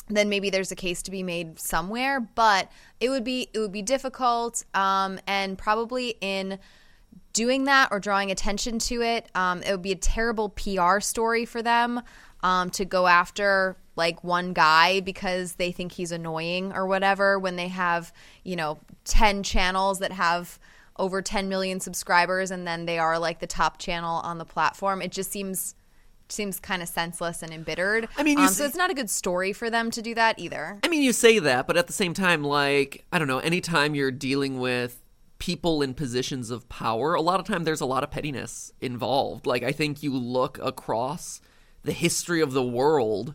Speaker 2: then maybe there's a case to be made somewhere but it would be it would be difficult um, and probably in doing that or drawing attention to it um, it would be a terrible pr story for them um, to go after like one guy because they think he's annoying or whatever when they have you know 10 channels that have over 10 million subscribers and then they are like the top channel on the platform it just seems seems kind of senseless and embittered.
Speaker 1: I mean, you
Speaker 2: um, so it's not a good story for them to do that either.
Speaker 1: I mean, you say that, but at the same time, like, I don't know, anytime you're dealing with people in positions of power, a lot of time there's a lot of pettiness involved. Like, I think you look across the history of the world,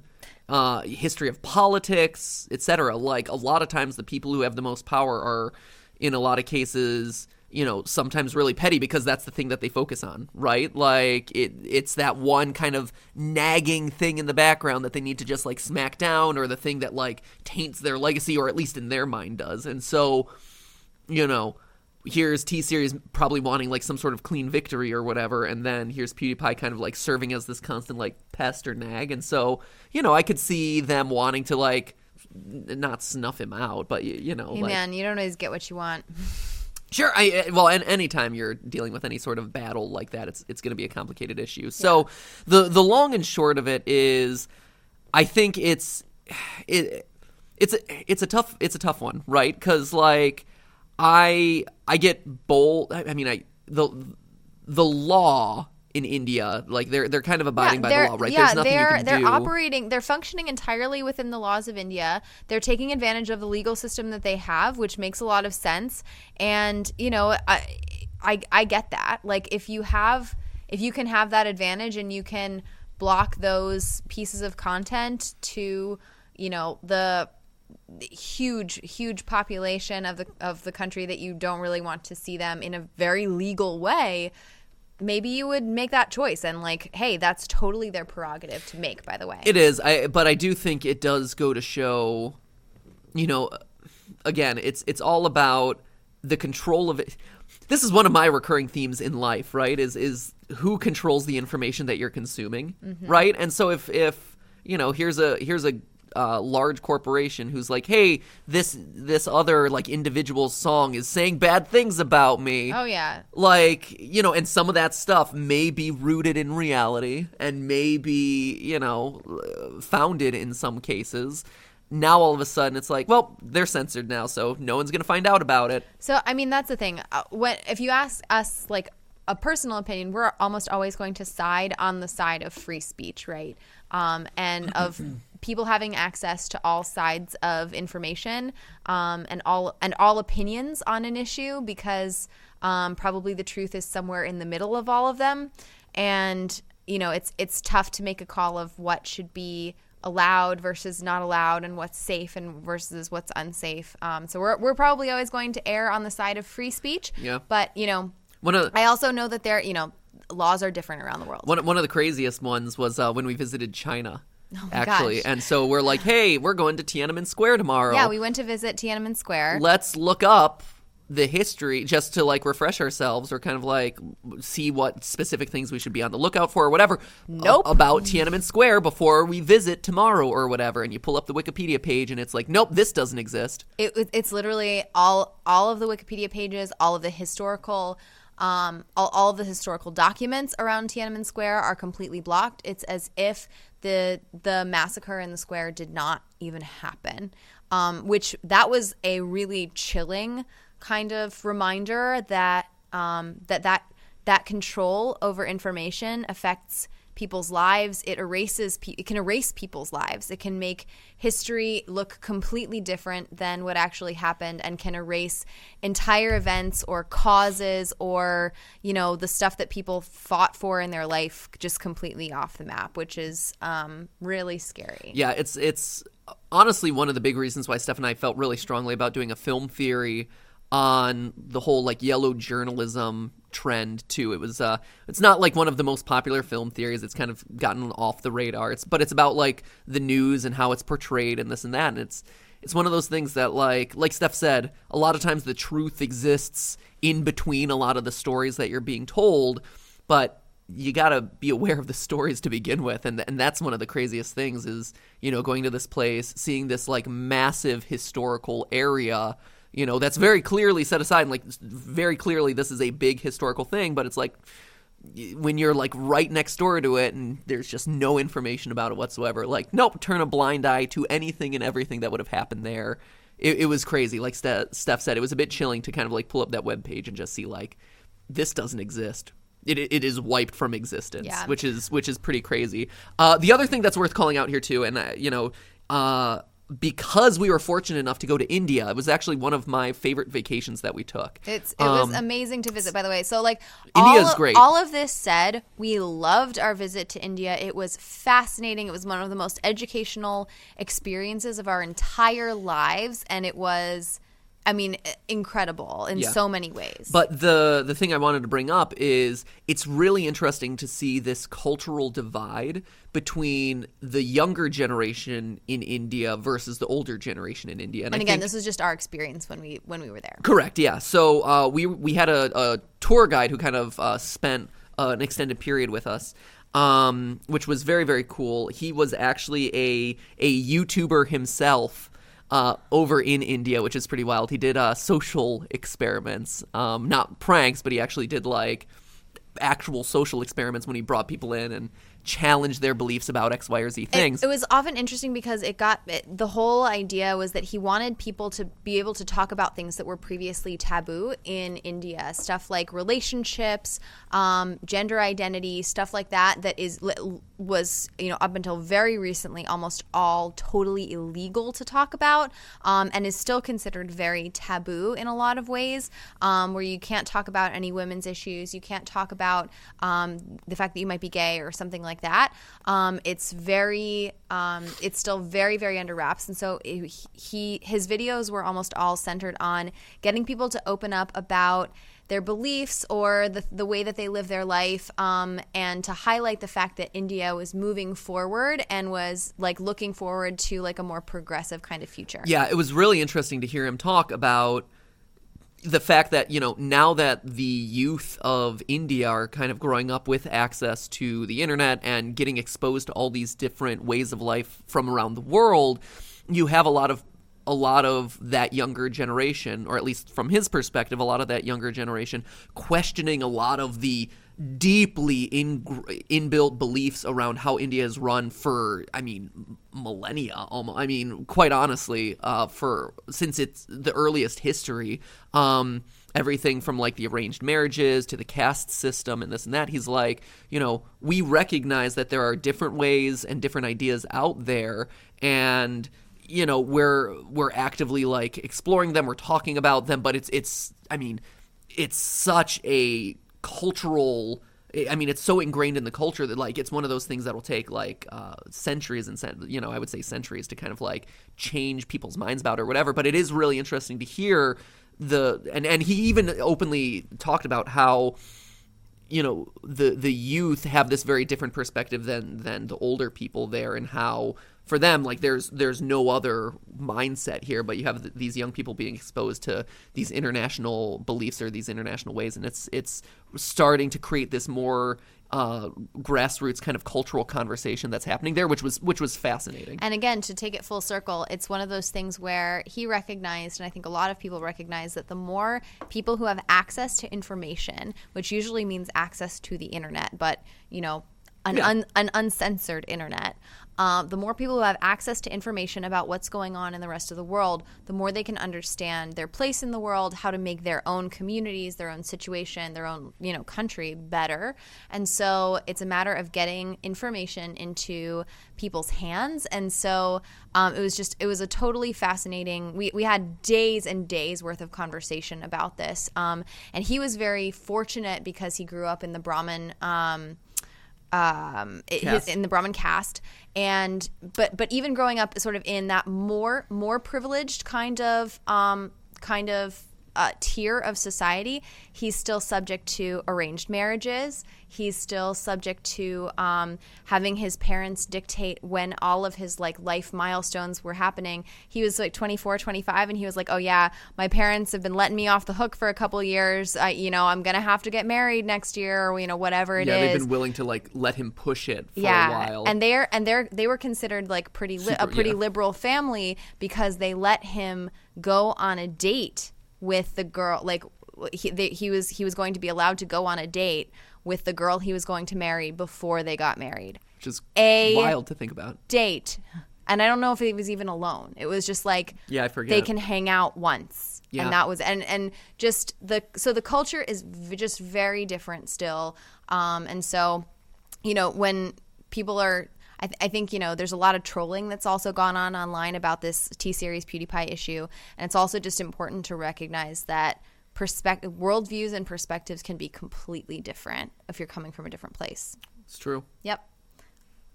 Speaker 1: uh, history of politics, etc. Like, a lot of times the people who have the most power are, in a lot of cases, you know, sometimes really petty because that's the thing that they focus on, right? Like it it's that one kind of nagging thing in the background that they need to just like smack down or the thing that like taints their legacy or at least in their mind does. And so, you know, here's T Series probably wanting like some sort of clean victory or whatever, and then here's PewDiePie kind of like serving as this constant like pest or nag. And so, you know, I could see them wanting to like not snuff him out, but y- you know,
Speaker 2: Hey
Speaker 1: like
Speaker 2: man, you don't always get what you want.
Speaker 1: Sure. I well, and anytime you're dealing with any sort of battle like that, it's it's going to be a complicated issue. So the the long and short of it is, I think it's it it's a, it's a tough it's a tough one, right? Because like I I get bold. I mean, I the the law in India, like they're they're kind of abiding by the law, right?
Speaker 2: Yeah,
Speaker 1: There's nothing
Speaker 2: they're
Speaker 1: you can
Speaker 2: they're
Speaker 1: do.
Speaker 2: operating, they're functioning entirely within the laws of India. They're taking advantage of the legal system that they have, which makes a lot of sense. And you know, I I, I get that. Like if you have if you can have that advantage and you can block those pieces of content to you know the huge huge population of the of the country that you don't really want to see them in a very legal way maybe you would make that choice and like hey that's totally their prerogative to make by the way
Speaker 1: It is, I but I do think it does go to show, you know, again, it's it's all about the control of it. This is one of my recurring themes in life, right? Is is who controls the information that you're consuming, mm-hmm. right? And so if if you know, here's a here's a uh, large corporation who's like, hey, this this other like individual song is saying bad things about me
Speaker 2: oh yeah
Speaker 1: like you know and some of that stuff may be rooted in reality and may be you know founded in some cases now all of a sudden it's like well they're censored now so no one's gonna find out about it
Speaker 2: So I mean that's the thing. Uh, when if you ask us like a personal opinion, we're almost always going to side on the side of free speech, right? Um, and of people having access to all sides of information um, and all and all opinions on an issue because um, probably the truth is somewhere in the middle of all of them, and you know it's it's tough to make a call of what should be allowed versus not allowed and what's safe and versus what's unsafe. Um, so we're, we're probably always going to err on the side of free speech.
Speaker 1: Yeah.
Speaker 2: But, you know,
Speaker 1: one of
Speaker 2: I also know that there, you know, laws are different around the world.
Speaker 1: one, one of the craziest ones was uh, when we visited China
Speaker 2: Oh
Speaker 1: actually
Speaker 2: gosh.
Speaker 1: and so we're like hey we're going to Tiananmen Square tomorrow
Speaker 2: Yeah, we went to visit Tiananmen Square.
Speaker 1: let's look up the history just to like refresh ourselves or kind of like see what specific things we should be on the lookout for or whatever
Speaker 2: Nope.
Speaker 1: a- about Tiananmen Square before we visit tomorrow or whatever and you pull up the Wikipedia page and it's like nope this doesn't exist
Speaker 2: it, it- it's literally all all of the Wikipedia pages, all of the historical, um, all, all of the historical documents around Tiananmen Square are completely blocked. It's as if the the massacre in the square did not even happen. Um, which that was a really chilling kind of reminder that um, that that that control over information affects people's lives. It erases pe- it can erase people's lives. It can make history look completely different than what actually happened and can erase entire events or causes or you know the stuff that people fought for in their life just completely off the map which is um, really scary.
Speaker 1: Yeah, it's it's honestly one of the big reasons why Steph and I felt really strongly about doing a film theory on the whole like yellow journalism trend too. It was uh it's not like one of the most popular film theories. It's kind of gotten off the radar. It's but it's about like the news and how it's portrayed and this and that and it's it's one of those things that like like Steph said, a lot of times the truth exists in between a lot of the stories that you're being told, but you got to be aware of the stories to begin with and and that's one of the craziest things is you know going to this place seeing this like massive historical area you know that's very clearly set aside and like very clearly this is a big historical thing but it's like when you're like right next door to it and there's just no information about it whatsoever like nope turn a blind eye to anything and everything that would have happened there. It, it was crazy like Ste- steph said it was a bit chilling to kind of like pull up that web page and just see like this doesn't exist. It, it is wiped from existence
Speaker 2: Yeah.
Speaker 1: which is which is pretty crazy. Uh, the other thing that's worth calling out here too and uh, you know uh, because we were fortunate enough to go to india it was actually one of my favorite vacations that we took
Speaker 2: It's it was amazing to visit, by the way. So like
Speaker 1: Um, India's
Speaker 2: all,
Speaker 1: great.
Speaker 2: All of this said, we loved our visit to India. It was fascinating. It was one of the most educational experiences of our entire lives, and it was, I mean, incredible in
Speaker 1: Yeah.
Speaker 2: so many ways.
Speaker 1: But the the thing I wanted to bring up is it's really interesting to see this cultural divide between the younger generation in India versus the older generation in India.
Speaker 2: and
Speaker 1: I
Speaker 2: again,
Speaker 1: think-
Speaker 2: this was just our experience when we when we were there.
Speaker 1: Correct. Yeah. So uh, we we had a, a tour guide who kind of uh, spent uh, an extended period with us, um, which was very very cool. He was actually a a YouTuber himself. Uh, over in India, which is pretty wild. He did uh, social experiments, um, not pranks, but he actually did like actual social experiments when he brought people in and challenged their beliefs about X, Y, or Z things.
Speaker 2: it was often interesting because it got it, the whole idea was that he wanted people to be able to talk about things that were previously taboo in India, stuff like relationships, um, gender identity, stuff like that. That is was you know up until very recently almost all totally illegal to talk about, um, and is still considered very taboo in a lot of ways, um, where you can't talk about any women's issues, you can't talk about um, the fact that you might be gay or something like that. Um, it's very, um, it's still very, very under wraps, and so he his videos were almost all centered on getting people to open up about their beliefs or the, the way that they live their life um, and to highlight the fact that india was moving forward and was like looking forward to like a more progressive kind of future
Speaker 1: Yeah, it was really interesting to hear him talk about the fact that, you know, now that the youth of India are kind of growing up with access to the internet and getting exposed to all these different ways of life from around the world, you have a lot of a lot of that younger generation, or at least from his perspective, a lot of that younger generation questioning a lot of the deeply in, inbuilt beliefs around how India is run for, I mean, millennia. Almost, I mean, quite honestly, uh, for since it's the earliest history. Um, everything from like the arranged marriages to the caste system and this and that. He's like, you know, we recognize that there are different ways and different ideas out there, and you know, we're we're actively like exploring them, we're talking about them, but it's it's, I mean, it's such a cultural. I mean, it's so ingrained in the culture that like it's one of those things that'll take like uh, centuries and you know I would say centuries to kind of like change people's minds about or whatever. But it is really interesting to hear the and and he even openly talked about how you know the the youth have this very different perspective than than the older people there and how for them like there's there's no other mindset here but you have th- these young people being exposed to these international beliefs or these international ways and it's it's starting to create this more uh, grassroots kind of cultural conversation that's happening there which was which was fascinating.
Speaker 2: And again, to take it full circle, it's one of those things where he recognized, and I think a lot of people recognize, that the more people who have access to information, which usually means access to the internet, but you know, an,
Speaker 1: Yeah.
Speaker 2: un, an uncensored internet, um, the more people who have access to information about what's going on in the rest of the world, the more they can understand their place in the world, how to make their own communities, their own situation, their own you know country better. And so it's a matter of getting information into people's hands. And so um, it was just it was a totally fascinating. We we had days and days worth of conversation about this. Um, and he was very fortunate because he grew up in the Brahmin. Um, his, in the Brahmin caste, and but but even growing up sort of in that more more privileged kind of um, kind of uh, tier of society, he's still subject to arranged marriages. He's still subject to um, having his parents dictate when all of his like life milestones were happening. He was like 24, 25, and he was like, "Oh yeah, my parents have been letting me off the hook for a couple years. You know, I'm gonna have to get married next year, or you know, whatever it is."
Speaker 1: yeah they've been willing to like let him push it for
Speaker 2: yeah,
Speaker 1: a while
Speaker 2: and they're and they're they were considered like pretty li- a pretty
Speaker 1: yeah.
Speaker 2: liberal family because they let him go on a date with the girl. Like he they, he was he was going to be allowed to go on a date with the girl he was going to marry before they got married.
Speaker 1: which is
Speaker 2: a-
Speaker 1: wild to think about
Speaker 2: Date, and I don't know if he was even alone. It was just like
Speaker 1: Yeah, I forget.
Speaker 2: they can hang out once.
Speaker 1: Yeah.
Speaker 2: And that was and and just the so the culture is v- just very different still. Um and so you know when people are I, th- I think you know there's a lot of trolling that's also gone on online about this T series PewDiePie issue, and it's also just important to recognize that perspective, worldviews, and perspectives can be completely different if you're coming from a different place.
Speaker 1: it's true
Speaker 2: Yep.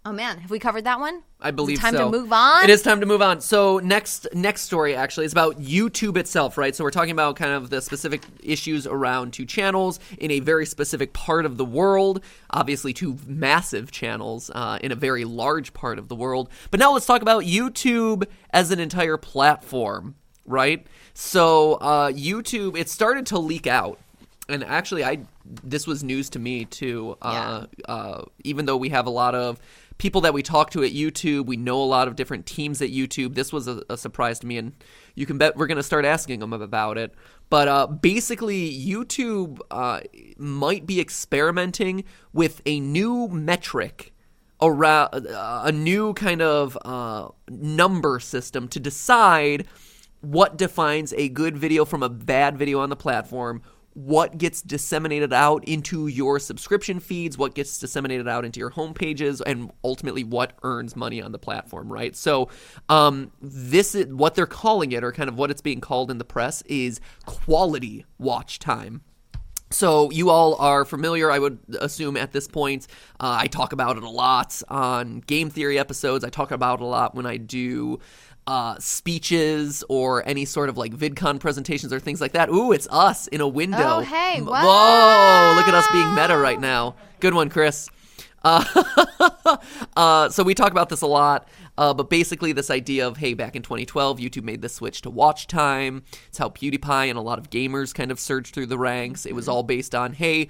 Speaker 2: Oh man, have we covered that one?
Speaker 1: I believe
Speaker 2: time
Speaker 1: so.
Speaker 2: to move on.
Speaker 1: It is time to move on. So next next story actually is about YouTube itself, right? So we're talking about kind of the specific issues around two channels in a very specific part of the world. Obviously, two massive channels uh, in a very large part of the world. But now let's talk about YouTube as an entire platform, right? So uh, YouTube, it started to leak out and actually i this was news to me too uh, uh, even though we have a lot of people that we talk to at youtube we know a lot of different teams at youtube. This was a, a surprise to me and you can bet we're going to start asking them about it. But uh, basically youtube uh, might be experimenting with a new metric around uh, a new kind of uh, number system to decide what defines a good video from a bad video on the platform what gets disseminated out into your subscription feeds what gets disseminated out into your home pages and ultimately what earns money on the platform right so um, this is what they're calling it or kind of what it's being called in the press is quality watch time so you all are familiar, I would assume at this point. Uh, I talk about it a lot on game theory episodes. I talk about it a lot when I do uh, speeches or any sort of like VidCon presentations or things like that. Ooh, it's us in a window.
Speaker 2: Oh, hey,
Speaker 1: Whoa! Look at us being meta right now. Good one, Chris. Uh, uh, so we talk about this a lot, uh, but basically this idea of hey, back in 2012, YouTube made the switch to watch time. It's how PewDiePie and a lot of gamers kind of surged through the ranks. It was all based on hey.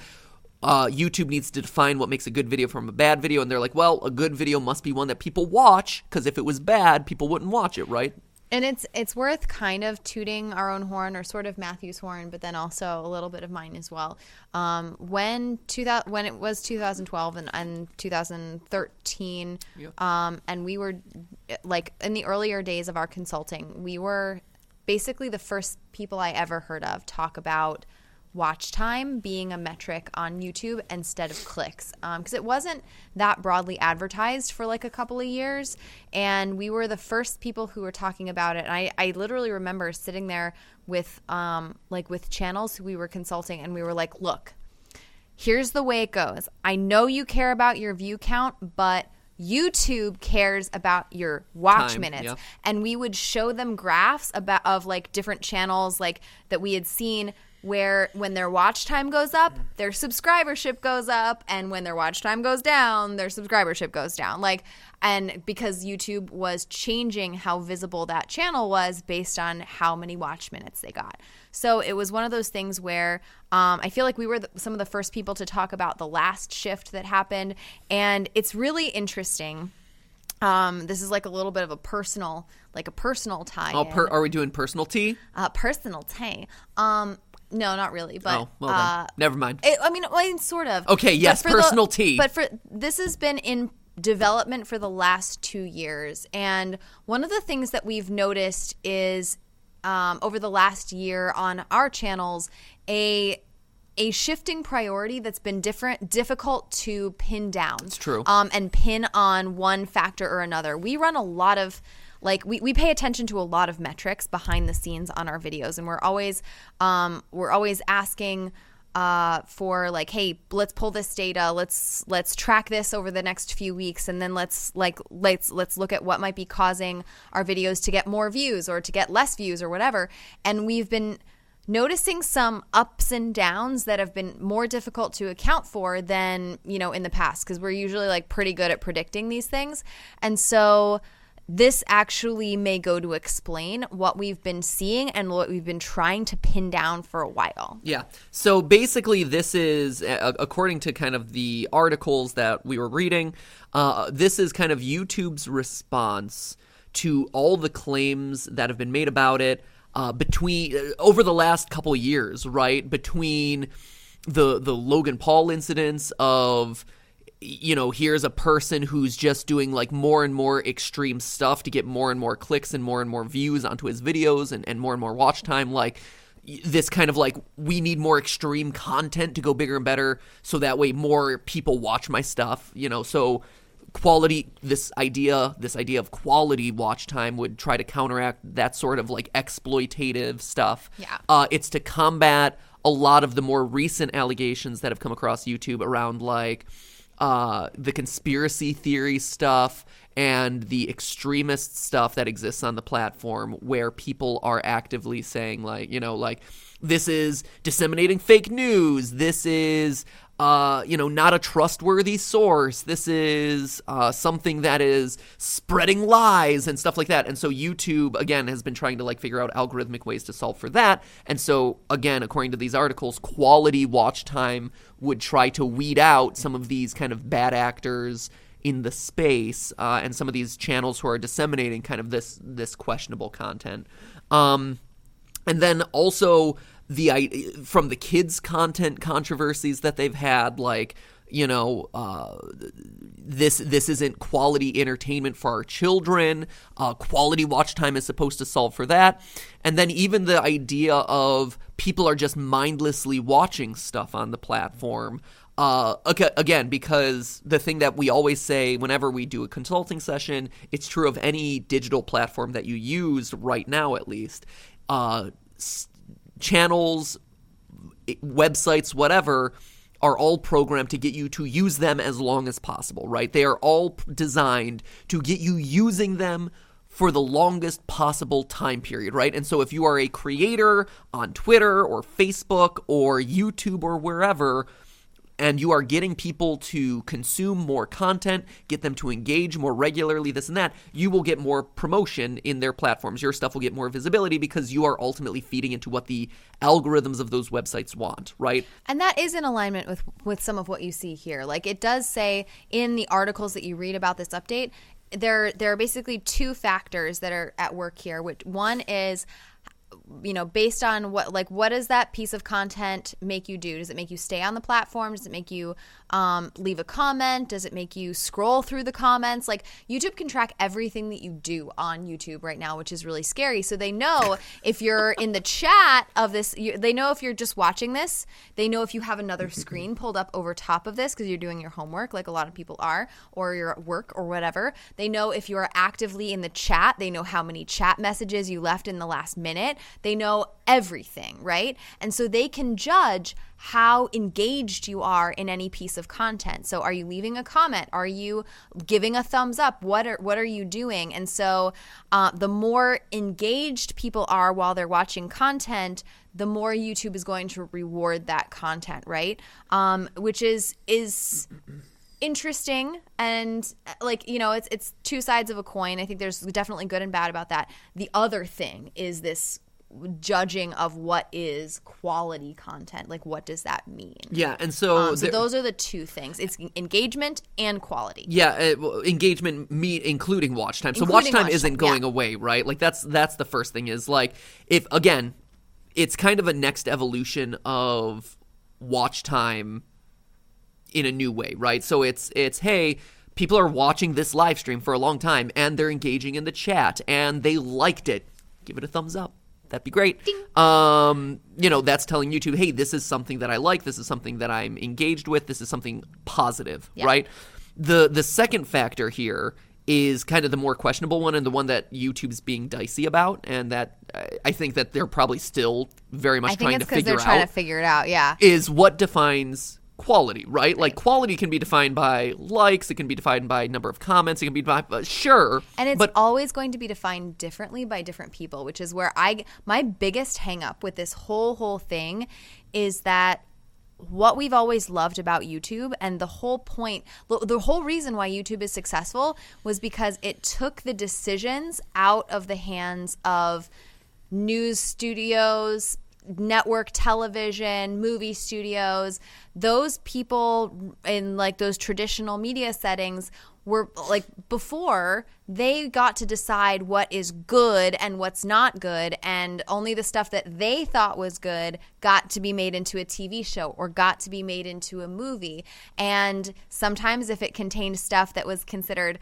Speaker 1: Uh, YouTube needs to define what makes a good video from a bad video, and they're like, well, a good video must be one that people watch, because if it was bad, people wouldn't watch it, right?
Speaker 2: And it's it's worth kind of tooting our own horn, or sort of Matthew's horn, but then also a little bit of mine as well. Um, when 2000, when it was 2012 and, and 2013, um, and we were like in the earlier days of our consulting, we were basically the first people I ever heard of talk about watch time being a metric on YouTube instead of clicks because it wasn't that broadly advertised for like a couple of years. And we were the first people who were talking about it. And I, I literally remember sitting there with um, like with channels who we were consulting and we were like, look, here's the way it goes. I know you care about your view count, but YouTube cares about your watch
Speaker 1: Time,
Speaker 2: minutes.
Speaker 1: yeah.
Speaker 2: And we would show them graphs about of like different channels like that we had seen where when their watch time goes up, their subscribership goes up, and when their watch time goes down, their subscribership goes down. Like, and because YouTube was changing how visible that channel was based on how many watch minutes they got. So it was one of those things where um, I feel like we were the, some of the first people to talk about the last shift that happened, and it's really interesting. Um, this is like a little bit of a personal, like a personal tie.
Speaker 1: Oh, per, are we doing personal tea?
Speaker 2: uh, personal tie. Um, no, not really, but
Speaker 1: oh, well
Speaker 2: uh.
Speaker 1: Never mind.
Speaker 2: it, I mean, I mean, sort of.
Speaker 1: Okay, yes,
Speaker 2: for the-
Speaker 1: personal tea.
Speaker 2: But for this has been in development for the last two years, and one of the things that we've noticed is um, over the last year on our channels a a shifting priority that's been different difficult to pin down it's
Speaker 1: true.
Speaker 2: um, and pin on one factor or another we run a lot of like we, we pay attention to a lot of metrics behind the scenes on our videos and we're always um, we're always asking uh, for like hey let's pull this data let's let's track this over the next few weeks and then let's like let's let's look at what might be causing our videos to get more views or to get less views or whatever. And we've been noticing some ups and downs that have been more difficult to account for than you know in the past because we're usually like pretty good at predicting these things. And so this actually may go to explain what we've been seeing and what we've been trying to pin down for a while
Speaker 1: Yeah. So basically, this is, according to kind of the articles that we were reading, uh, this is kind of YouTube's response to all the claims that have been made about it uh, between uh, over the last couple years, right? Between the the Logan Paul incidents of you know, here's a person who's just doing like more and more extreme stuff to get more and more clicks and more and more views onto his videos and, and more and more watch time. Like this kind of like, we need more extreme content to go bigger and better so that way more people watch my stuff, you know. So quality this idea this idea of quality watch time would try to counteract that sort of like exploitative stuff
Speaker 2: Yeah.
Speaker 1: uh, it's to combat a lot of the more recent allegations that have come across youtube around like uh, the conspiracy theory stuff and the extremist stuff that exists on the platform where people are actively saying like you know like this is disseminating fake news. This is uh, you know, not a trustworthy source. This is uh, something that is spreading lies and stuff like that. And so YouTube again has been trying to like figure out algorithmic ways to solve for that. And so again, according to these articles, quality watch time would try to weed out some of these kind of bad actors in the space uh, and some of these channels who are disseminating kind of this this questionable content. Um, and then also the from the kids content controversies that they've had like you know uh, this this isn't quality entertainment for our children uh, quality watch time is supposed to solve for that and then even the idea of people are just mindlessly watching stuff on the platform uh, okay, again, because the thing that we always say whenever we do a consulting session, it's true of any digital platform that you use right now, at least. Channels, websites, whatever, are all programmed to get you to use them as long as possible, right? They are all designed to get you using them for the longest possible time period, right? And so if you are a creator on Twitter or Facebook or YouTube or wherever, and you are getting people to consume more content, get them to engage more regularly, this and that, you will get more promotion in their platforms. Your stuff will get more visibility because you are ultimately feeding into what the algorithms of those websites want, right?
Speaker 2: And that is in alignment with with some of what you see here. Like it does say in the articles that you read about this update, there there are basically two factors that are at work here. Which one is you know based on what like what does that piece of content make you do? Does it make you stay on the platform? Does it make you um, leave a comment? Does it make you scroll through the comments? Like youtube can track everything that you do on youtube right now which is really scary. So they know if you're in the chat of this you, they know if you're just watching this they know if you have another screen pulled up over top of this because you're doing your homework like a lot of people are or you're at work or whatever. They know if you are actively in the chat they know how many chat messages you left in the last minute. They know everything, right? And so they can judge how engaged you are in any piece of content. So are you leaving a comment? Are you giving a thumbs up? What are what are you doing? And so uh, the more engaged people are while they're watching content, the more YouTube is going to reward that content, right? Um, which is is interesting and uh, like you know it's it's two sides of a coin i think there's definitely good and bad about that the other thing is this judging of what is quality content like what does that mean
Speaker 1: Yeah, and so,
Speaker 2: um, so
Speaker 1: there-
Speaker 2: those are the two things it's engagement and quality
Speaker 1: Yeah, uh, well, engagement, me including watch time. So watch time
Speaker 2: watch
Speaker 1: isn't
Speaker 2: time,
Speaker 1: going
Speaker 2: yeah.
Speaker 1: away, right? Like that's that's the first thing. Is like if again, it's kind of a next evolution of watch time in a new way, right? So it's it's hey, people are watching this live stream for a long time and they're engaging in the chat and they liked it. Give it a thumbs up. That'd be great. Um, you know, that's telling YouTube, hey, this is something that I like. This is something that I'm engaged with. This is something positive,
Speaker 2: Yeah.
Speaker 1: right? The the second factor here is kind of the more questionable one and the one that YouTube's being dicey about, and that uh, I think that they're probably still very much
Speaker 2: i think
Speaker 1: trying
Speaker 2: it's
Speaker 1: to figure
Speaker 2: they're trying to figure it out yeah
Speaker 1: is what defines quality, right? Like quality can be defined by likes, it can be defined by number of comments, it can be defined by sure.
Speaker 2: And it's
Speaker 1: but
Speaker 2: always going to be defined differently by different people, which is where I my biggest hang up with this whole whole thing is that what we've always loved about YouTube and the whole point the whole reason why YouTube is successful was because it took the decisions out of the hands of news studios, network television, movie studios, those people in like those traditional media settings were like before they got to decide what is good and what's not good and only the stuff that they thought was good got to be made into a TV show or got to be made into a movie. And sometimes if it contained stuff that was considered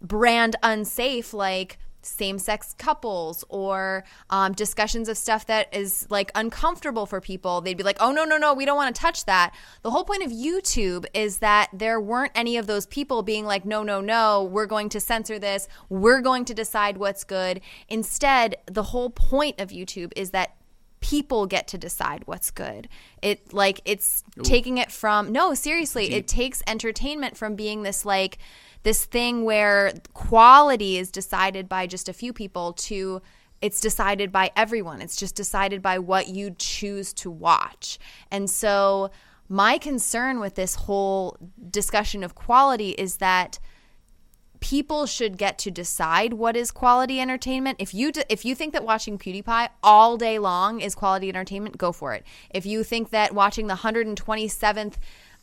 Speaker 2: brand unsafe like same-sex couples or um, discussions of stuff that is like uncomfortable for people they'd be like oh no no no we don't want to touch that. The whole point of youtube is that there weren't any of those people being like no no no we're going to censor this we're going to decide what's good. Instead the whole point of youtube is that people get to decide what's good. It like it's taking it from no, seriously, it takes entertainment from being this like this thing where quality is decided by just a few people to it's decided by everyone. It's just decided by what you choose to watch. And so my concern with this whole discussion of quality is that people should get to decide what is quality entertainment. If you d- if you think that watching PewDiePie all day long is quality entertainment, go for it. If you think that watching the 127th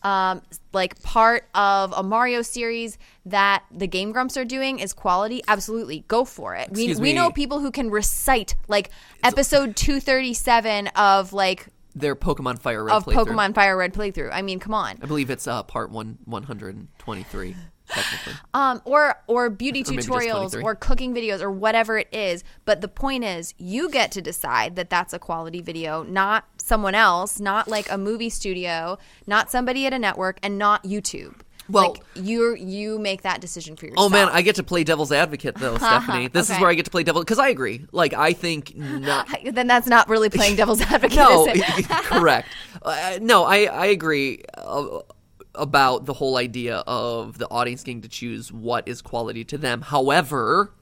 Speaker 2: um, like part of a Mario series that the Game Grumps are doing is quality, absolutely go for it. We
Speaker 1: Excuse
Speaker 2: we
Speaker 1: me.
Speaker 2: know people who can recite like episode 237 of like
Speaker 1: their Pokemon Fire Red
Speaker 2: of
Speaker 1: playthrough.
Speaker 2: Pokemon Fire Red playthrough. I mean, come on.
Speaker 1: I believe it's uh, part one one hundred and twenty three.
Speaker 2: Um, or or beauty
Speaker 1: just
Speaker 2: tutorials or cooking videos or whatever it is. But the point is, you get to decide that that's a quality video, not someone else, not like a movie studio, not somebody at a network, and not YouTube.
Speaker 1: Well-
Speaker 2: like you you make that decision for yourself.
Speaker 1: oh man, I get to play devil's advocate though, Stephanie. This is where I get to play devil because I agree. Like I think not
Speaker 2: then that's not really playing devil's advocate.
Speaker 1: no, correct. Uh, no, I I agree uh, about the whole idea of the audience getting to choose what is quality to them. However,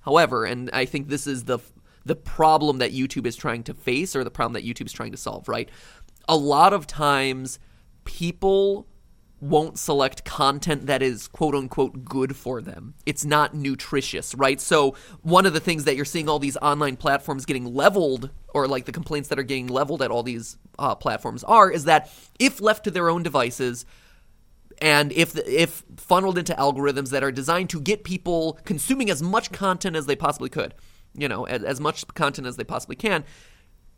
Speaker 1: however, and I think this is the the problem that YouTube is trying to face, or the problem that YouTube is trying to solve. Right, a lot of times people won't select content that is quote unquote good for them. It's not nutritious, right? So, one of the things that you're seeing all these online platforms getting leveled, or like the complaints that are getting leveled at all these uh, platforms are, is that if left to their own devices, and if if funneled into algorithms that are designed to get people consuming as much content as they possibly could, you know, as, as much content as they possibly can,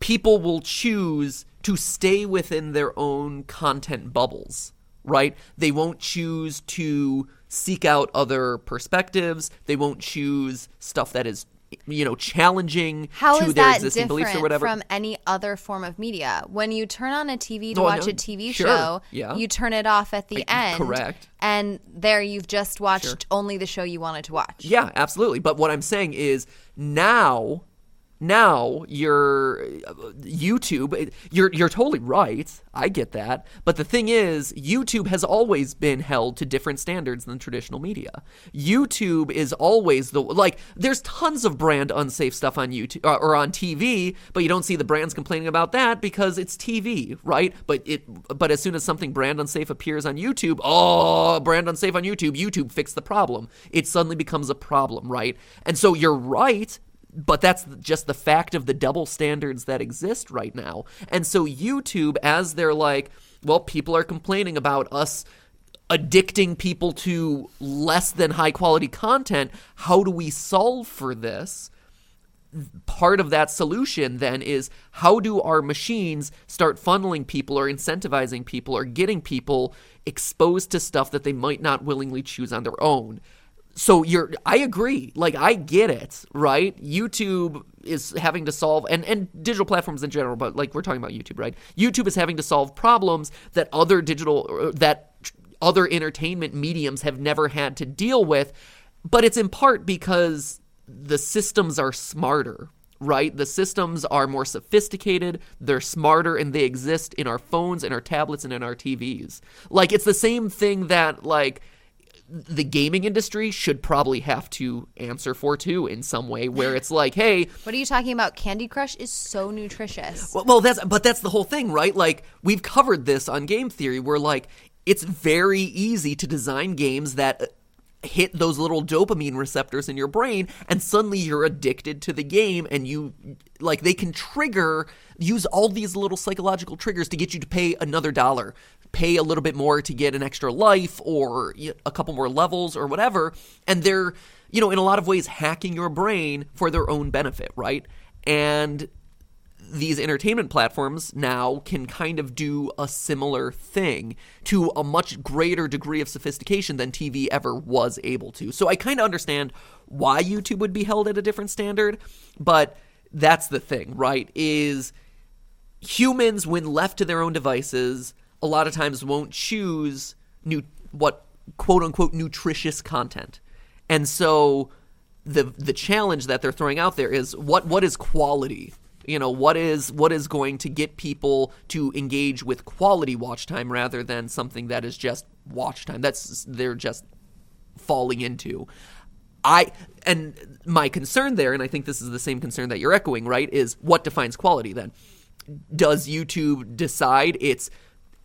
Speaker 1: people will choose to stay within their own content bubbles, right? They won't choose to seek out other perspectives. They won't choose stuff that is, you know, challenging
Speaker 2: How
Speaker 1: to their existing beliefs or whatever.
Speaker 2: from any other form of media? When you turn on a TV to
Speaker 1: Oh,
Speaker 2: watch
Speaker 1: no,
Speaker 2: a TV
Speaker 1: sure,
Speaker 2: show,
Speaker 1: yeah.
Speaker 2: you turn it off at the
Speaker 1: I-
Speaker 2: end.
Speaker 1: correct.
Speaker 2: And there you've just watched
Speaker 1: Sure.
Speaker 2: only the show you wanted to watch.
Speaker 1: Yeah, absolutely. But what I'm saying is now now you're uh, YouTube. You're you're totally right. I get that. But the thing is, YouTube has always been held to different standards than traditional media. YouTube is always the like. There's tons of brand unsafe stuff on YouTube or, or on TV, but you don't see the brands complaining about that because it's TV, right? But it but as soon as something brand unsafe appears on YouTube, oh, brand unsafe on YouTube, YouTube fixed the problem. It suddenly becomes a problem, right? And so you're right but that's just the fact of the double standards that exist right now. And so YouTube, as they're like, well, people are complaining about us addicting people to less than high quality content. How do we solve for this? Part of that solution then is how do our machines start funneling people or incentivizing people or getting people exposed to stuff that they might not willingly choose on their own? So you're i agree. Like i get it right? Youtube is having to solve and and digital platforms in general but like we're talking about youtube right? Youtube is having to solve problems that other digital that other entertainment mediums have never had to deal with. But it's in part because the systems are smarter right? The systems are more sophisticated. They're smarter and they exist in our phones and our tablets and in our tvs like it's the same thing that like the gaming industry should probably have to answer for too in some way where it's like hey
Speaker 2: What are you talking about? Candy Crush is so nutritious.
Speaker 1: well, well that's but that's the whole thing right like we've covered this on game theory where like it's very easy to design games that uh, hit those little dopamine receptors in your brain and suddenly you're addicted to the game and you like they can trigger use all these little psychological triggers to get you to pay another dollar pay a little bit more to get an extra life or a couple more levels or whatever and they're you know in a lot of ways hacking your brain for their own benefit right and these entertainment platforms now can kind of do a similar thing to a much greater degree of sophistication than TV ever was able to. So I kind of understand why YouTube would be held at a different standard, but that's the thing, right? Is humans when left to their own devices a lot of times won't choose new what quote unquote nutritious content. And so the the challenge that they're throwing out there is what what is quality? You know what is what is going to get people to engage with quality watch time rather than something that is just watch time that's they're just falling into. I and my concern there and i think this is the same concern that you're echoing right is what defines quality then? Does youtube decide it's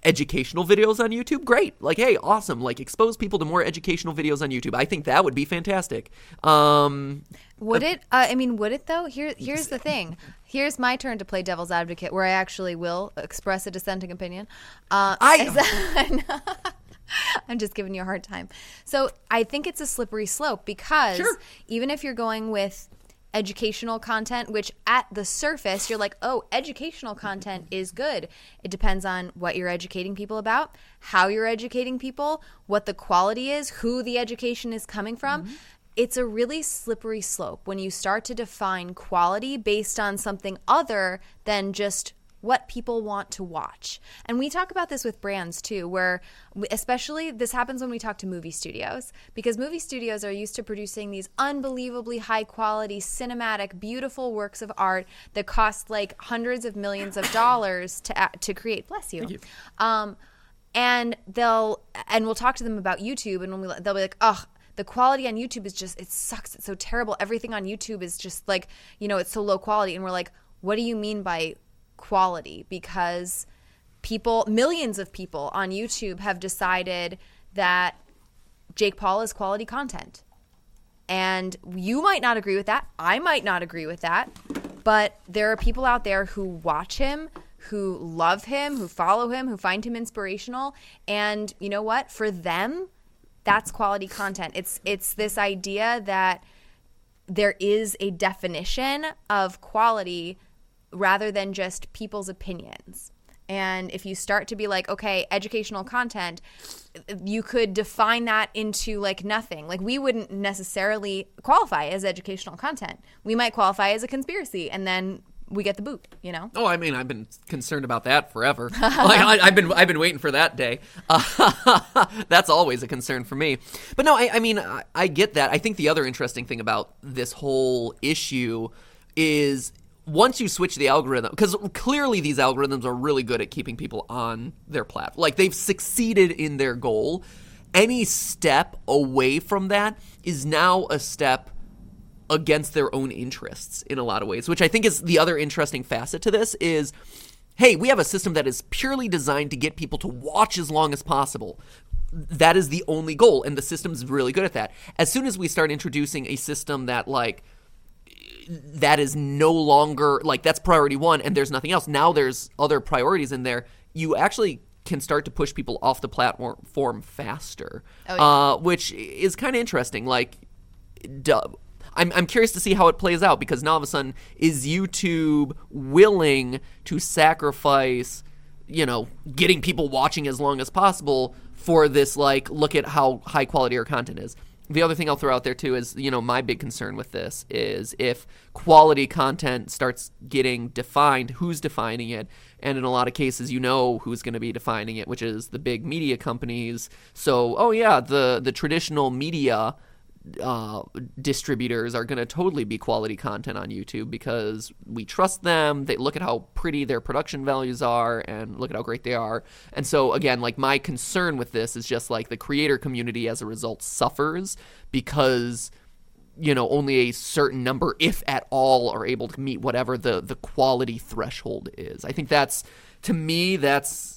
Speaker 1: educational videos on YouTube, great. Like, hey, awesome. Like, expose people to more educational videos on YouTube. I think that would be fantastic. Um,
Speaker 2: Would it? Uh, I mean, would it though? Here, here's the thing. Here's my turn to play devil's advocate, where I actually will express a dissenting opinion. Uh,
Speaker 1: I-
Speaker 2: I'm just giving you a hard time. So I think it's a slippery slope because
Speaker 1: Sure.
Speaker 2: even if you're going with educational content, which at the surface you're like, oh, educational content is good. It depends on what you're educating people about, how you're educating people, what the quality is, who the education is coming from. Mm-hmm. It's a really slippery slope when you start to define quality based on something other than just what people want to watch. And we talk about this with brands too, where especially this happens when we talk to movie studios, because movie studios are used to producing these unbelievably high quality, cinematic, beautiful works of art that cost like hundreds of millions of dollars to to create. Bless you. Um, and they'll and we'll talk to them about YouTube, and when we they'll be like, oh. The quality on YouTube is just, it sucks. It's so terrible. Everything on YouTube is just like, you know, it's so low quality. And we're like, what do you mean by quality because people, millions of people on YouTube have decided that Jake Paul is quality content. And you might not agree with that. I might not agree with that. But there are people out there who watch him, who love him, who follow him, who find him inspirational. And you know what? For them, that's quality content. It's it's this idea that there is a definition of quality rather than just people's opinions. And if you start to be like, okay, educational content, you could define that into like nothing. Like we wouldn't necessarily qualify as educational content. We might qualify as a conspiracy and then we get the boot, you know?
Speaker 1: Oh, I mean, I've been concerned about that forever. I, I've been, I've been waiting for that day. Uh, that's always a concern for me. But no, I, I mean, I, I get that. I think the other interesting thing about this whole issue is once you switch the algorithm, because clearly these algorithms are really good at keeping people on their platform. Like they've succeeded in their goal. Any step away from that is now a step against their own interests in a lot of ways, which I think is the other interesting facet to this is hey, we have a system that is purely designed to get people to watch as long as possible. That is the only goal, and the system's really good at that. As soon as we start introducing a system that like that is no longer like that's priority one and there's nothing else. Now there's other priorities in there. You actually can start to push people off the platform faster,
Speaker 2: Oh, yeah.
Speaker 1: uh, which is kind of interesting. Like, duh. I'm, I'm curious to see how it plays out because now all of a sudden is YouTube willing to sacrifice, you know, getting people watching as long as possible for this like look at how high quality our content is. The other thing I'll throw out there too is, you know, my big concern with this is if quality content starts getting defined, who's defining it? And in a lot of cases, you know who's going to be defining it, which is the big media companies. So, oh yeah, the the traditional media uh, distributors are going to totally be quality content on YouTube because we trust them. They look at how pretty their production values are and look at how great they are. And so again, like my concern with this is just like the creator community as a result suffers because you know only a certain number if at all are able to meet whatever the the quality threshold is. I think that's to me that's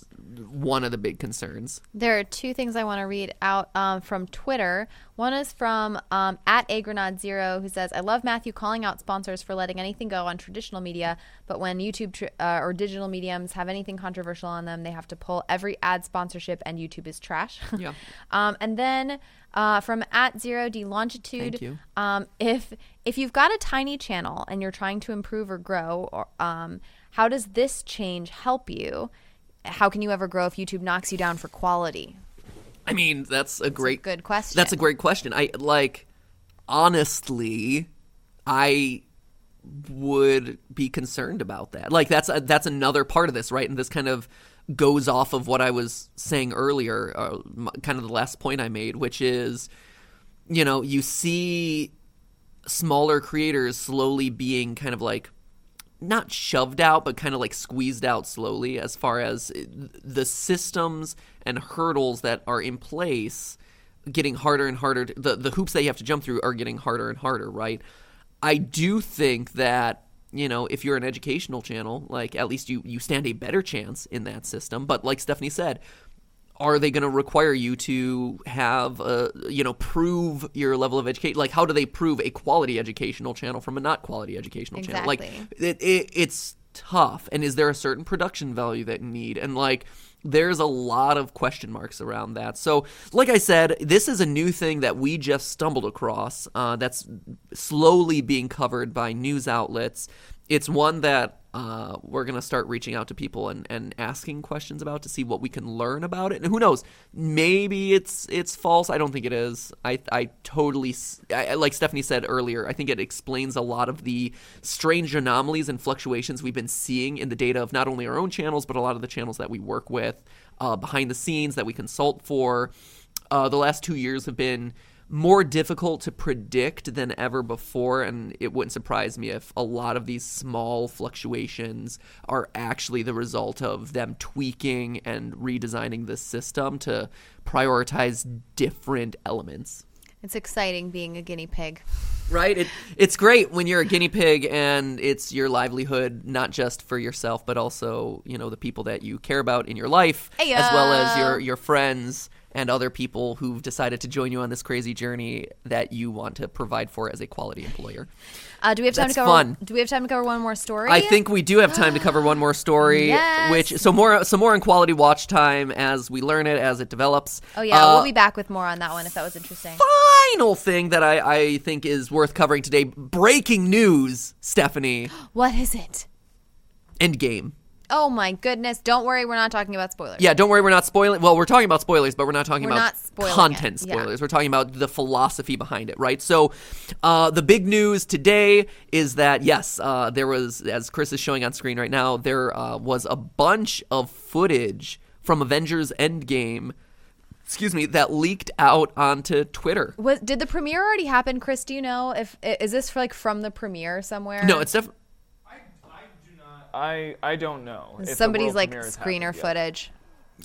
Speaker 1: one of the big concerns.
Speaker 2: There are two things I want to read out um, from Twitter. One is from um, at agronod zero who says, "I love Matthew calling out sponsors for letting anything go on traditional media, but when YouTube tr- uh, or digital mediums have anything controversial on them, they have to pull every ad sponsorship, and YouTube is trash."
Speaker 1: Yeah.
Speaker 2: um, and then uh, from at zero d longitude, um, if if you've got a tiny channel and you're trying to improve or grow, or um, how does this change help you? How can you ever grow if YouTube knocks you down for quality?
Speaker 1: I mean, that's a great
Speaker 2: good question.
Speaker 1: That's a great question. I like honestly, I would be concerned about that. Like that's a, that's another part of this, right? And this kind of goes off of what I was saying earlier, uh, m- kind of the last point I made, which is you know, you see smaller creators slowly being kind of like not shoved out, but kind of like squeezed out slowly as far as eh, the systems and hurdles that are in place getting harder and harder. The, the hoops that you have to jump through are getting harder and harder, right? I do think that, you know, if you're an educational channel, like at least you, you stand a better chance in that system. But like Stephanie said, are they going to require you to have a you know prove your level of education like how do they prove a quality educational channel from a not quality educational channel? Like it, it, it's tough and is there a certain production value that you need? And like there's a lot of question marks around that. So like i said this is a new thing that we just stumbled across uh, that's slowly being covered by news outlets it's one that uh, we're going to start reaching out to people and, and asking questions about to see what we can learn about it. And who knows? Maybe it's it's false. I don't think it is. I I totally I- like Stephanie said earlier. I think it explains a lot of the strange anomalies and fluctuations we've been seeing in the data of not only our own channels but a lot of the channels that we work with uh, behind the scenes that we consult for. Uh, the last two years have been more difficult to predict than ever before, and it wouldn't surprise me if a lot of these small fluctuations are actually the result of them tweaking and redesigning the system to prioritize different elements.
Speaker 2: It's exciting being a guinea pig.
Speaker 1: Right? It, it's great when you're a guinea pig and it's your livelihood, not just for yourself, but also, you know, the people that you care about in your life,
Speaker 2: Heyo.
Speaker 1: as well as your, your friends and other people who've decided to join you on this crazy journey that you want to provide for as a quality employer.
Speaker 2: Uh, do we have time
Speaker 1: That's
Speaker 2: to cover?
Speaker 1: fun.
Speaker 2: Do we have time to cover one more story?
Speaker 1: I think we do have time to cover one more story,
Speaker 2: Yes.
Speaker 1: which so more some more in quality watch time as we learn it as it develops.
Speaker 2: Oh yeah,
Speaker 1: Uh,
Speaker 2: we'll be back with more on that one if that was interesting.
Speaker 1: final thing that I, I think is worth covering today breaking news stephanie
Speaker 2: What is it?
Speaker 1: endgame
Speaker 2: Oh my goodness! Don't worry, we're not talking about spoilers.
Speaker 1: yeah don't worry we're not spoiling well we're talking about spoilers but we're not talking
Speaker 2: We're
Speaker 1: about
Speaker 2: not
Speaker 1: content
Speaker 2: it, yeah.
Speaker 1: spoilers we're talking about the philosophy behind it right so uh, the big news today is that yes uh, there was as chris is showing on screen right now there uh, was a bunch of footage from avengers endgame excuse me that leaked out onto twitter
Speaker 2: Was, did the premiere already happen, Chris? Do you know if is this for like from the premiere somewhere?
Speaker 1: no it's definitely
Speaker 3: I I don't know. if
Speaker 2: Somebody's like screener footage.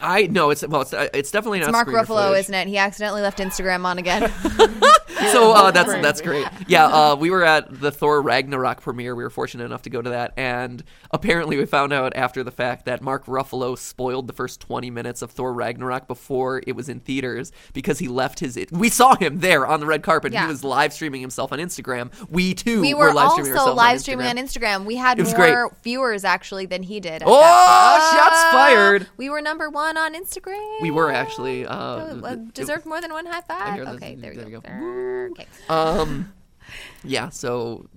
Speaker 1: I no, it's well, it's, uh, it's definitely not
Speaker 2: It's Mark Ruffalo,
Speaker 1: footage.
Speaker 2: isn't it? He accidentally left Instagram on again.
Speaker 1: so uh, that's
Speaker 3: Crazy.
Speaker 1: that's great. Yeah, uh, we were at the Thor Ragnarok premiere. We were fortunate enough to go to that, and apparently we found out after the fact that Mark Ruffalo spoiled the first twenty minutes of Thor Ragnarok before it was in theaters because he left his. We saw him there on the red carpet.
Speaker 2: Yeah.
Speaker 1: He was live streaming himself on Instagram. We too
Speaker 2: we were
Speaker 1: live streaming
Speaker 2: also live
Speaker 1: on
Speaker 2: streaming on Instagram. We had more
Speaker 1: great.
Speaker 2: viewers actually than he did.
Speaker 1: Oh, shots fired.
Speaker 2: We were number one on Instagram.
Speaker 1: We were actually. Uh,
Speaker 2: Uh, uh,
Speaker 1: it-
Speaker 2: deserved more than one high five. Okay, there,
Speaker 1: There
Speaker 2: you
Speaker 1: you
Speaker 2: go.
Speaker 1: go.
Speaker 2: Okay.
Speaker 1: Um, yeah. So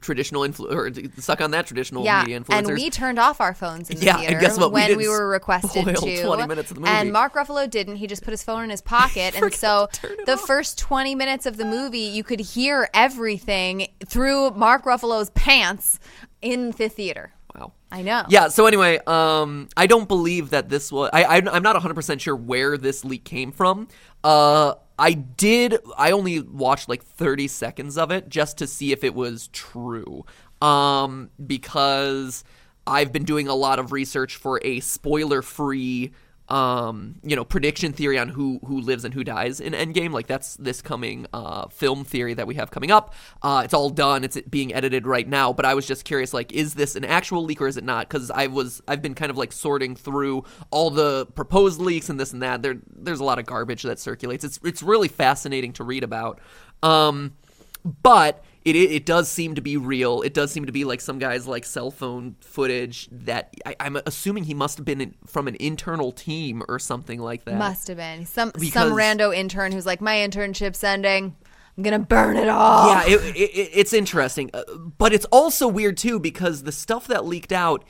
Speaker 1: traditional influ or suck on that traditional
Speaker 2: Yeah,
Speaker 1: media influencers.
Speaker 2: and we turned off our phones in the
Speaker 1: Yeah, and
Speaker 2: theater
Speaker 1: guess what?
Speaker 2: When
Speaker 1: did
Speaker 2: we were requested to.
Speaker 1: 20 minutes of the movie.
Speaker 2: And Mark Ruffalo didn't. He just put his phone in his pocket, and so
Speaker 1: to turn it
Speaker 2: the
Speaker 1: off.
Speaker 2: first twenty minutes of the movie, you could hear everything through Mark Ruffalo's pants in the theater.
Speaker 1: wow.
Speaker 2: I know.
Speaker 1: Yeah. So anyway, um, I don't believe that this was. I, I I'm not 100 percent sure where this leak came from. Uh, I did. I only watched like 30 seconds of it just to see if it was true. Um, because I've been doing a lot of research for a spoiler-free. Um, you know, prediction theory on who who lives and who dies in Endgame. Like that's this coming uh, film theory that we have coming up. Uh, it's all done. It's being edited right now. But I was just curious, like, is this an actual leak or is it not? Because I was I've been kind of like sorting through all the proposed leaks and this and that. There there's a lot of garbage that circulates. It's it's really fascinating to read about. Um, but it, it it does seem to be real. It does seem to be like some guy's like cell phone footage that I, I'm assuming he must have been in, from an internal team or something like that.
Speaker 2: Must have been some
Speaker 1: Because-
Speaker 2: some rando intern who's like, my internship's ending. I'm gonna burn it all.
Speaker 1: Yeah, it, it, it- it's interesting, uh, but it's also weird too because the stuff that leaked out.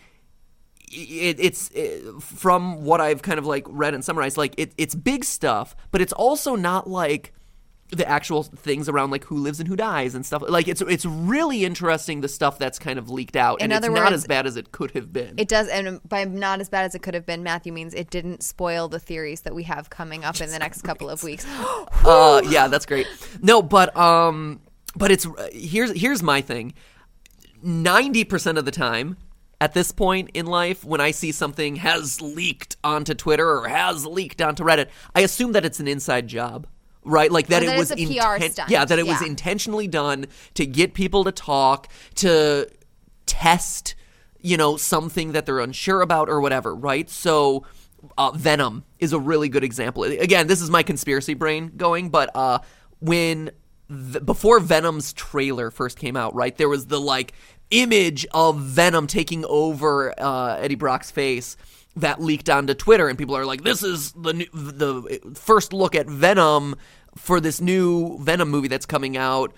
Speaker 1: It, it's uh from what I've kind of like read and summarized. Like it, it's big stuff, but it's also not like the actual things around like who lives and who dies and stuff. Like it's it's really interesting the stuff that's kind of leaked out,
Speaker 2: In
Speaker 1: and it's
Speaker 2: other
Speaker 1: not as bad as it could have been.
Speaker 2: It does, and by not as bad as it could have been, Matthew means it didn't spoil the theories that we have coming up in the next couple of weeks.
Speaker 1: uh, yeah, that's great. No, but um, but it's here's here's my thing. Ninety percent of the time, at this point in life, when I see something has leaked onto Twitter or has leaked onto Reddit, I assume that it's an inside job. Right, like that
Speaker 2: Or
Speaker 1: it was
Speaker 2: a PR
Speaker 1: inten-
Speaker 2: stunt.
Speaker 1: yeah, that it was intentionally done to get people to talk, to test, you know, something that they're unsure about or whatever, right? So, uh, Venom is a really good example. Again, this is my conspiracy brain going, but uh, when v- before Venom's trailer first came out, right, there was the like image of Venom taking over uh, Eddie Brock's face that leaked onto Twitter, and people are like, "This is the new, the first look at Venom for this new Venom movie that's coming out."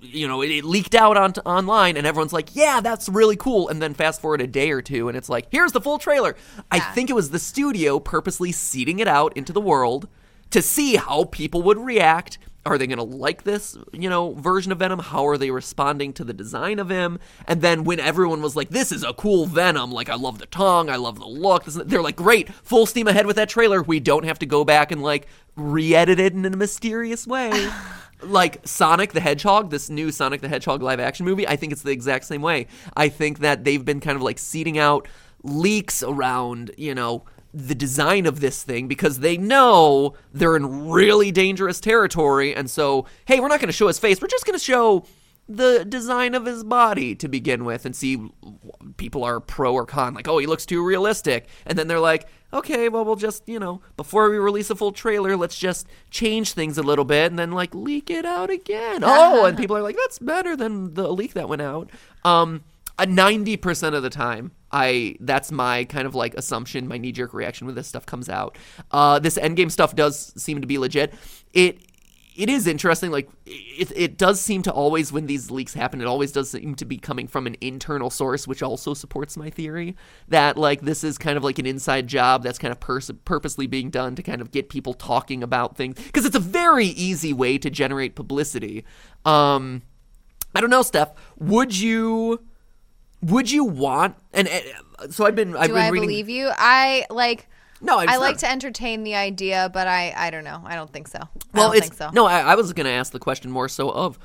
Speaker 1: You know, it, it leaked out on online, and everyone's like, "Yeah, that's really cool." And then fast forward a day or two, and it's like, "Here's the full trailer." I think it was the studio purposely seeding it out into the world to see how people would react. Are they going to like this, you know, version of Venom? How are they responding to the design of him? And then when everyone was like, "This is a cool Venom," like I love the tongue, I love the look, they're like, "Great, full steam ahead with that trailer. We don't have to go back and like re-edit it in a mysterious way." like Sonic the Hedgehog, this new Sonic the Hedgehog live action movie, I think it's the exact same way. I think that they've been kind of like seeding out leaks around, you know, the design of this thing because they know they're in really dangerous territory. And so, hey, we're not going to show his face. We're just going to show the design of his body to begin with and see people are pro or con like oh he looks too realistic and then they're like okay well we'll just you know before we release a full trailer let's just change things a little bit and then like leak it out again oh and people are like that's better than the leak that went out um a 90% of the time i that's my kind of like assumption my knee-jerk reaction when this stuff comes out uh this endgame stuff does seem to be legit it it is interesting. Like it, it does seem to always, when these leaks happen, it always does seem to be coming from an internal source, which also supports my theory that like this is kind of like an inside job that's kind of pers- purposely being done to kind of get people talking about things because it's a very easy way to generate publicity. Um, I don't know, Steph. Would you? Would you want? And uh, so I've been. I've been
Speaker 2: Do
Speaker 1: been
Speaker 2: I
Speaker 1: reading.
Speaker 2: believe you? I like.
Speaker 1: No, it's
Speaker 2: I like
Speaker 1: not-
Speaker 2: to entertain the idea, but I I don't know. I don't think so.
Speaker 1: Well,
Speaker 2: I don't
Speaker 1: it's
Speaker 2: think so.
Speaker 1: no. I, I was going to ask the question more so of,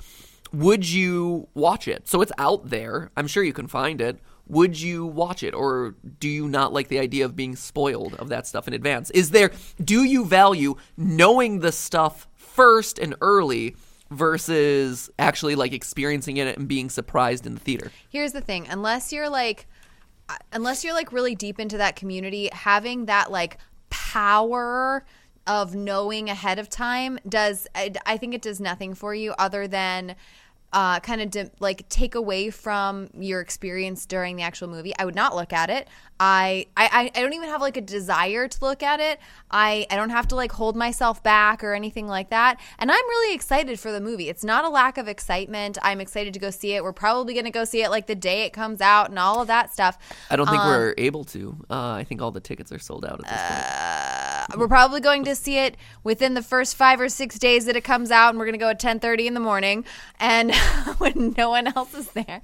Speaker 1: would you watch it? So it's out there. I'm sure you can find it. would you watch it or do you not like the idea of being spoiled of that stuff in advance? Is there do you value knowing the stuff first and early versus actually like experiencing it and being surprised in the theater?
Speaker 2: Here's the thing, unless you're like uh, unless you're like really deep into that community, having that like power of knowing ahead of time does I, I think it does nothing for you other than uh, kind of like take away from your experience during the actual movie. I would not look at it. I, I I don't even have like a desire to look at it. I I don't have to like hold myself back or anything like that. And I'm really excited for the movie. It's not a lack of excitement. I'm excited to go see it. We're probably going to go see it like the day it comes out and all of that stuff.
Speaker 1: I don't think
Speaker 2: Um,
Speaker 1: we're able to. Uh, I think all the tickets are sold out at this
Speaker 2: Uh,
Speaker 1: point.
Speaker 2: We're probably going to see it within the first five or six days that it comes out, and we're going to go at ten thirty in the morning, and when no one else is there.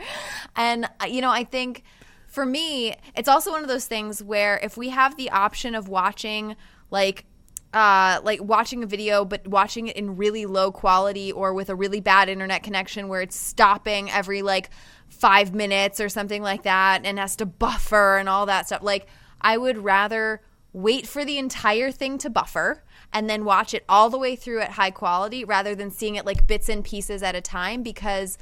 Speaker 2: And uh, you know, I think for me, it's also one of those things where if we have the option of watching like uh, like watching a video, but watching it in really low quality or with a really bad internet connection where it's stopping every like five minutes or something like that and has to buffer and all that stuff. Like, I would rather wait for the entire thing to buffer and then watch it all the way through at high quality rather than seeing it like bits and pieces at a time because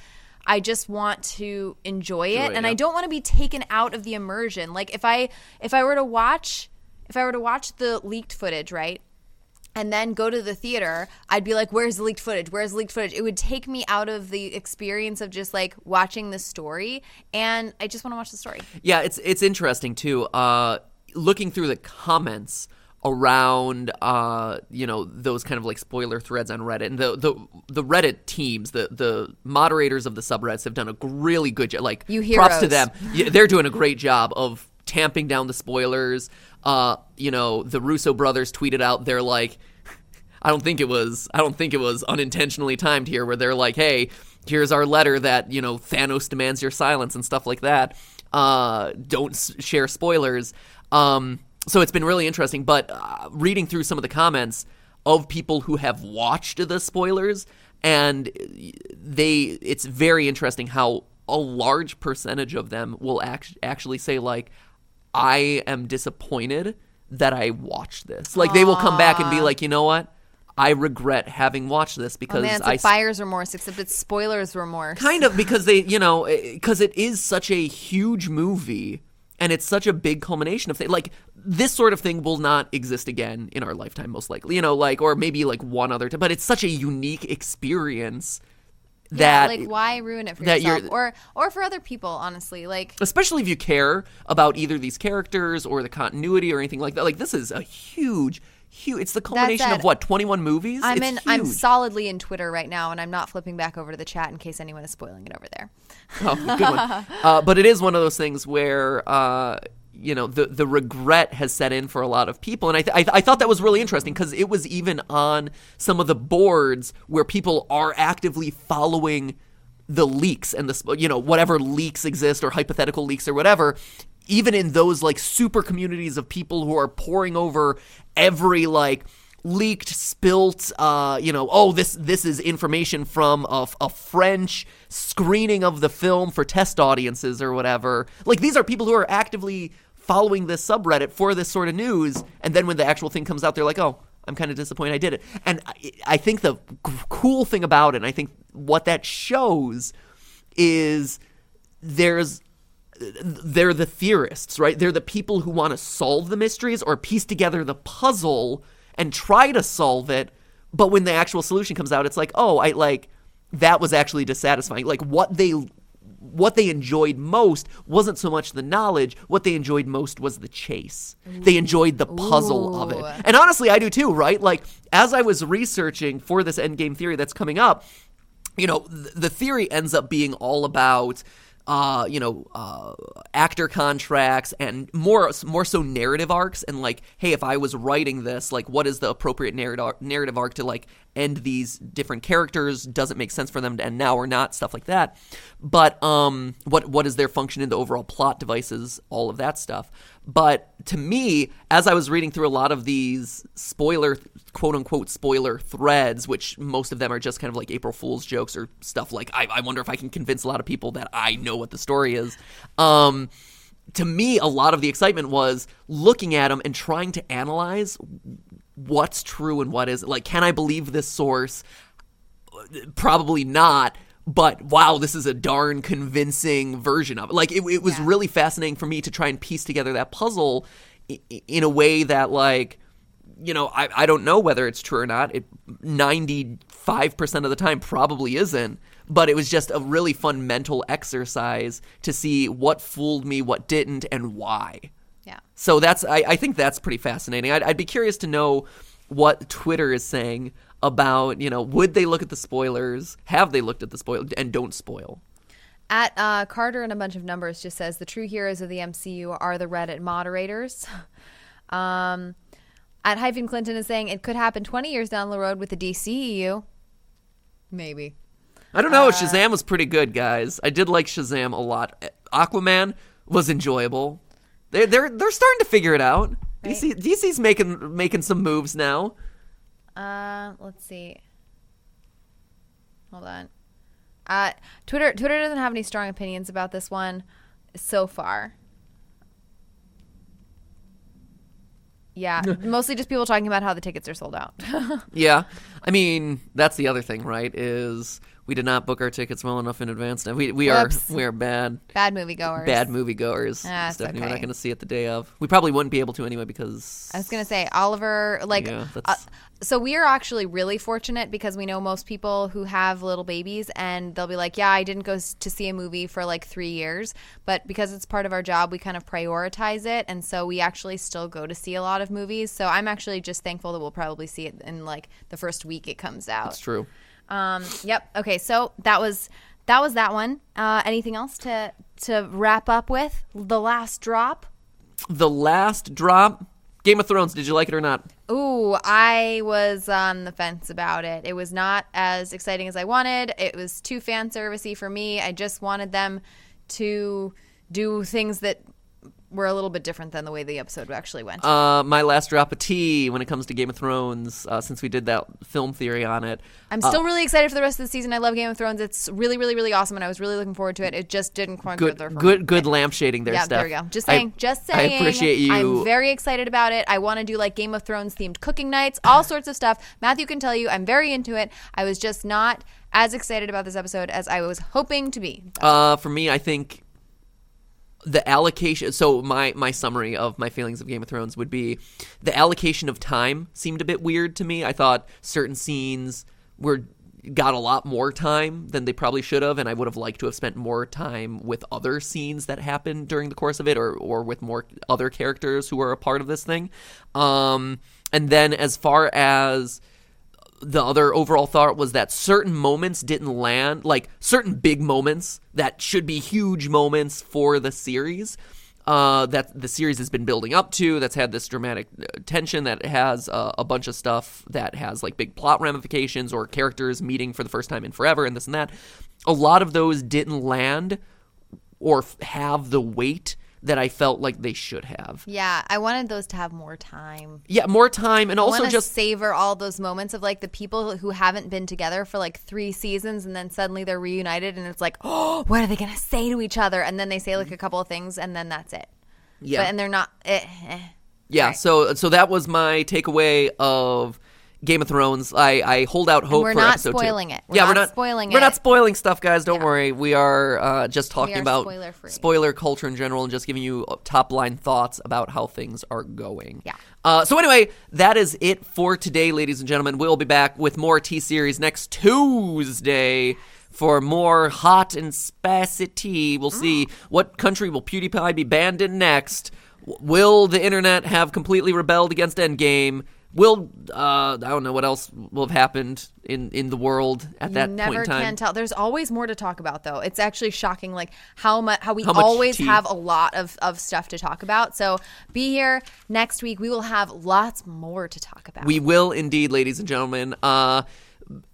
Speaker 2: I just want to enjoy it
Speaker 1: Enjoy
Speaker 2: and
Speaker 1: yeah.
Speaker 2: I don't want to be taken out of the immersion. Like if I if I were to watch if I were to watch the leaked footage, right? And then go to the theater, I'd be like, where's the leaked footage? Where's the leaked footage? It would take me out of the experience of just like watching the story. And I just want to watch the story.
Speaker 1: Yeah, it's it's interesting too. Uh, looking through the comments around uh, you know those kind of like spoiler threads on Reddit and the the the Reddit teams, the the moderators of the subreddits have done a really good job. Like
Speaker 2: You hear,
Speaker 1: props to them. Yeah, they're doing a great job of tamping down the spoilers. Uh, you know, the Russo brothers tweeted out they're like I don't think it was I don't think it was unintentionally timed here where they're like, "Hey, here's our letter that, you know, Thanos demands your silence and stuff like that. Uh don't s- share spoilers." Um so it's been really interesting, but uh, reading through some of the comments of people who have watched the spoilers and they it's very interesting how a large percentage of them will act- actually say like I am disappointed that I watched this. Like they will come back and be like, you know what? I regret having watched this
Speaker 2: Oh
Speaker 1: because
Speaker 2: man, it's
Speaker 1: I
Speaker 2: like buyer's remorse, except it's spoilers remorse.
Speaker 1: kind of because they, you know, because it is such a huge movie and it's such a big culmination of things. Like this sort of thing will not exist again in our lifetime, most likely. You know, like or maybe like one other time, but it's such a unique experience
Speaker 2: Yeah,
Speaker 1: that
Speaker 2: like why ruin it for
Speaker 1: that
Speaker 2: yourself or or for other people? Honestly, like
Speaker 1: especially if you care about either these characters or the continuity or anything like that. Like this is a huge, huge. It's the culmination of what twenty one movies.
Speaker 2: I'm
Speaker 1: It's
Speaker 2: in. I'm solidly in Twitter right now, and I'm not flipping back over to the chat in case anyone is spoiling it over there.
Speaker 1: Oh, good one. uh, but it is one of those things where. Uh, you know the the regret has set in for a lot of people, and I th- I, th- I thought that was really interesting because it was even on some of the boards where people are actively following the leaks and the you know whatever leaks exist or hypothetical leaks or whatever even in those like super communities of people who are poring over every like leaked spilt uh you know oh this this is information from a, a french screening of the film for test audiences or whatever like these are people who are actively following this subreddit for this sort of news and then when the actual thing comes out they're like oh I'm kind of disappointed I did it. And I, I think the cool thing about it, and I think what that shows is there's they're the theorists, right? They're the people who want to solve the mysteries or piece together the puzzle and try to solve it. But when the actual solution comes out, it's like, oh, I like that was actually dissatisfying. Like what they what they enjoyed most wasn't so much the knowledge. What they enjoyed most was the chase. They enjoyed the puzzle of it. And honestly, I do too, right? Like as I was researching for this endgame theory that's coming up, you know, th- the theory ends up being all about, uh, you know, uh, actor contracts and more more so narrative arcs and like, hey, if I was writing this, like, what is the appropriate narrative narrative arc to like end these different characters? Does it make sense for them to end now or not? Stuff like that. But um, what what is their function in the overall plot devices? All of that stuff. But to me, as I was reading through a lot of these spoiler, quote unquote, spoiler threads, which most of them are just kind of like April Fool's jokes or stuff like, I, I wonder if I can convince a lot of people that I know what the story is. Um, to me, a lot of the excitement was looking at them and trying to analyze what's true and what isn't. Like, can I believe this source? Probably not. But wow, this is a darn convincing version of it. Like, it, it was
Speaker 2: Yeah.
Speaker 1: really fascinating for me to try and piece together that puzzle in a way that, like, you know, I, I don't know whether it's true or not. It 95% of the time probably isn't. But it was just a really fun mental exercise to see what fooled me, what didn't, and why.
Speaker 2: Yeah.
Speaker 1: So that's I, I think that's pretty fascinating. I'd, I'd be curious to know what Twitter is saying about you know would they look at the spoilers? Have they looked at the spoil and don't spoil?
Speaker 2: At uh, Carter and a bunch of numbers just says the true heroes of the MCU are the Reddit moderators. um, at hyphen Clinton is saying it could happen 20 years down the road with the DCEU. Maybe.
Speaker 1: I don't know. Shazam was pretty good, guys. I did like Shazam a lot. Aquaman was enjoyable. They're they're they're starting to figure it out. DC DC's making making some moves now.
Speaker 2: Uh, let's see. Hold on. Uh, Twitter Twitter doesn't have any strong opinions about this one so far. Yeah, mostly just people talking about how the tickets are sold out.
Speaker 1: Yeah, I mean that's the other thing, right? Is we did not book our tickets well enough in advance. Now we we are we are bad
Speaker 2: Bad moviegoers.
Speaker 1: bad moviegoers.
Speaker 2: Ah, it's
Speaker 1: Stephanie, we're not going to see it the day of. We probably wouldn't be able to anyway because
Speaker 2: I was gonna say Oliver, like,
Speaker 1: Yeah,
Speaker 2: uh, so we are actually really fortunate because we know most people who have little babies, and they'll be like, "Yeah, I didn't go to see a movie for like three years," but because it's part of our job, we kind of prioritize it, and so we actually still go to see a lot of movies. So I'm actually just thankful that we'll probably see it in like the first week it comes out.
Speaker 1: That's true.
Speaker 2: Um, yep. Okay. So that was that was that one. Uh, anything else to to wrap up with? The last drop.
Speaker 1: The last drop, Game of Thrones. Did you like it or not?
Speaker 2: Ooh, I was on the fence about it. It was not as exciting as I wanted. It was too fan servicey for me. I just wanted them to do things that were a little bit different than the way the episode actually went.
Speaker 1: Uh, my last drop of tea when it comes to Game of Thrones, uh, since we did that film theory on it.
Speaker 2: I'm still really excited for the rest of the season. I love Game of Thrones. It's really, really, really awesome, and I was really looking forward to it. It just didn't quite
Speaker 1: Good,
Speaker 2: get there for me.
Speaker 1: good, good lampshading there,
Speaker 2: Yeah,
Speaker 1: Steph.
Speaker 2: there we go. Just
Speaker 1: I-
Speaker 2: saying. just saying.
Speaker 1: I appreciate you.
Speaker 2: I'm very excited about it. I want to do like Game of Thrones themed cooking nights, all sorts of stuff. Matthew can tell you, I'm very into it. I was just not as excited about this episode as I was hoping to be.
Speaker 1: Uh, for me, I think the allocation. So my my summary of my feelings of Game of Thrones would be the allocation of time seemed a bit weird to me. I thought certain scenes were got a lot more time than they probably should have, and I would have liked to have spent more time with other scenes that happened during the course of it, or or with more other characters who were a part of this thing. Um, and then as far as the other overall thought was that certain moments didn't land, like certain big moments that should be huge moments for the series. Uh, that the series has been building up to, that's had this dramatic uh, tension, that has uh, a bunch of stuff that has like big plot ramifications or characters meeting for the first time in forever and this and that. A lot of those didn't land or f- have the weight that I felt like they should have.
Speaker 2: Yeah, I wanted those to have more time.
Speaker 1: Yeah, more time and
Speaker 2: I
Speaker 1: also just
Speaker 2: savor all those moments of like the people who haven't been together for like three seasons and then suddenly they're reunited and it's like, oh, what are they gonna say to each other? And then they say like a couple of things and then that's it.
Speaker 1: yeah.
Speaker 2: But, and they're not. Eh, eh.
Speaker 1: Yeah,
Speaker 2: Right.
Speaker 1: so so that was my takeaway of Game of Thrones. I, I hold out hope
Speaker 2: we're
Speaker 1: for
Speaker 2: not
Speaker 1: episode two.
Speaker 2: spoiling it. We're
Speaker 1: yeah,
Speaker 2: not
Speaker 1: we're not
Speaker 2: spoiling it.
Speaker 1: We're
Speaker 2: it.
Speaker 1: not spoiling stuff, guys. Don't
Speaker 2: Yeah.
Speaker 1: worry. We are uh, just talking
Speaker 2: are
Speaker 1: about
Speaker 2: spoiler-free.
Speaker 1: spoiler culture in general and just giving you top line thoughts about how things are going.
Speaker 2: Yeah.
Speaker 1: Uh, so anyway, that is it for today, ladies and gentlemen. We'll be back with more T series next Tuesday. For more hot and spicy tea, we'll see what country will PewDiePie be banned in next. Will the internet have completely rebelled against Endgame? Will uh, I don't know what else will have happened in, in the world at that
Speaker 2: you
Speaker 1: point
Speaker 2: never
Speaker 1: in time.
Speaker 2: can tell. There's always more to talk about, though. It's actually shocking, like how much how we
Speaker 1: How much
Speaker 2: always
Speaker 1: tea.
Speaker 2: have a lot of of stuff to talk about. So be here next week. We will have lots more to talk about.
Speaker 1: We will indeed, ladies and gentlemen. Uh,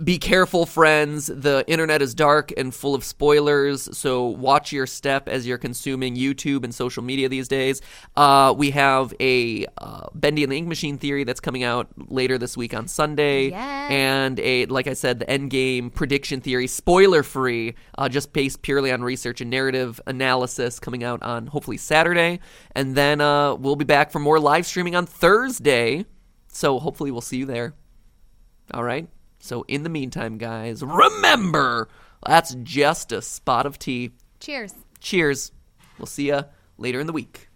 Speaker 1: be careful, friends. The internet is dark and full of spoilers, so watch your step as you're consuming YouTube and social media these days. Uh, we have a uh, Bendy and the Ink Machine theory that's coming out later this week on Sunday,
Speaker 2: Yes.
Speaker 1: and a like I said, the Endgame prediction theory, spoiler free, uh, just based purely on research and narrative analysis, coming out on hopefully Saturday, and then uh, we'll be back for more live streaming on Thursday. So hopefully we'll see you there. All right. So in the meantime, guys, remember that's just a spot of tea.
Speaker 2: Cheers.
Speaker 1: Cheers. We'll see you later in the week.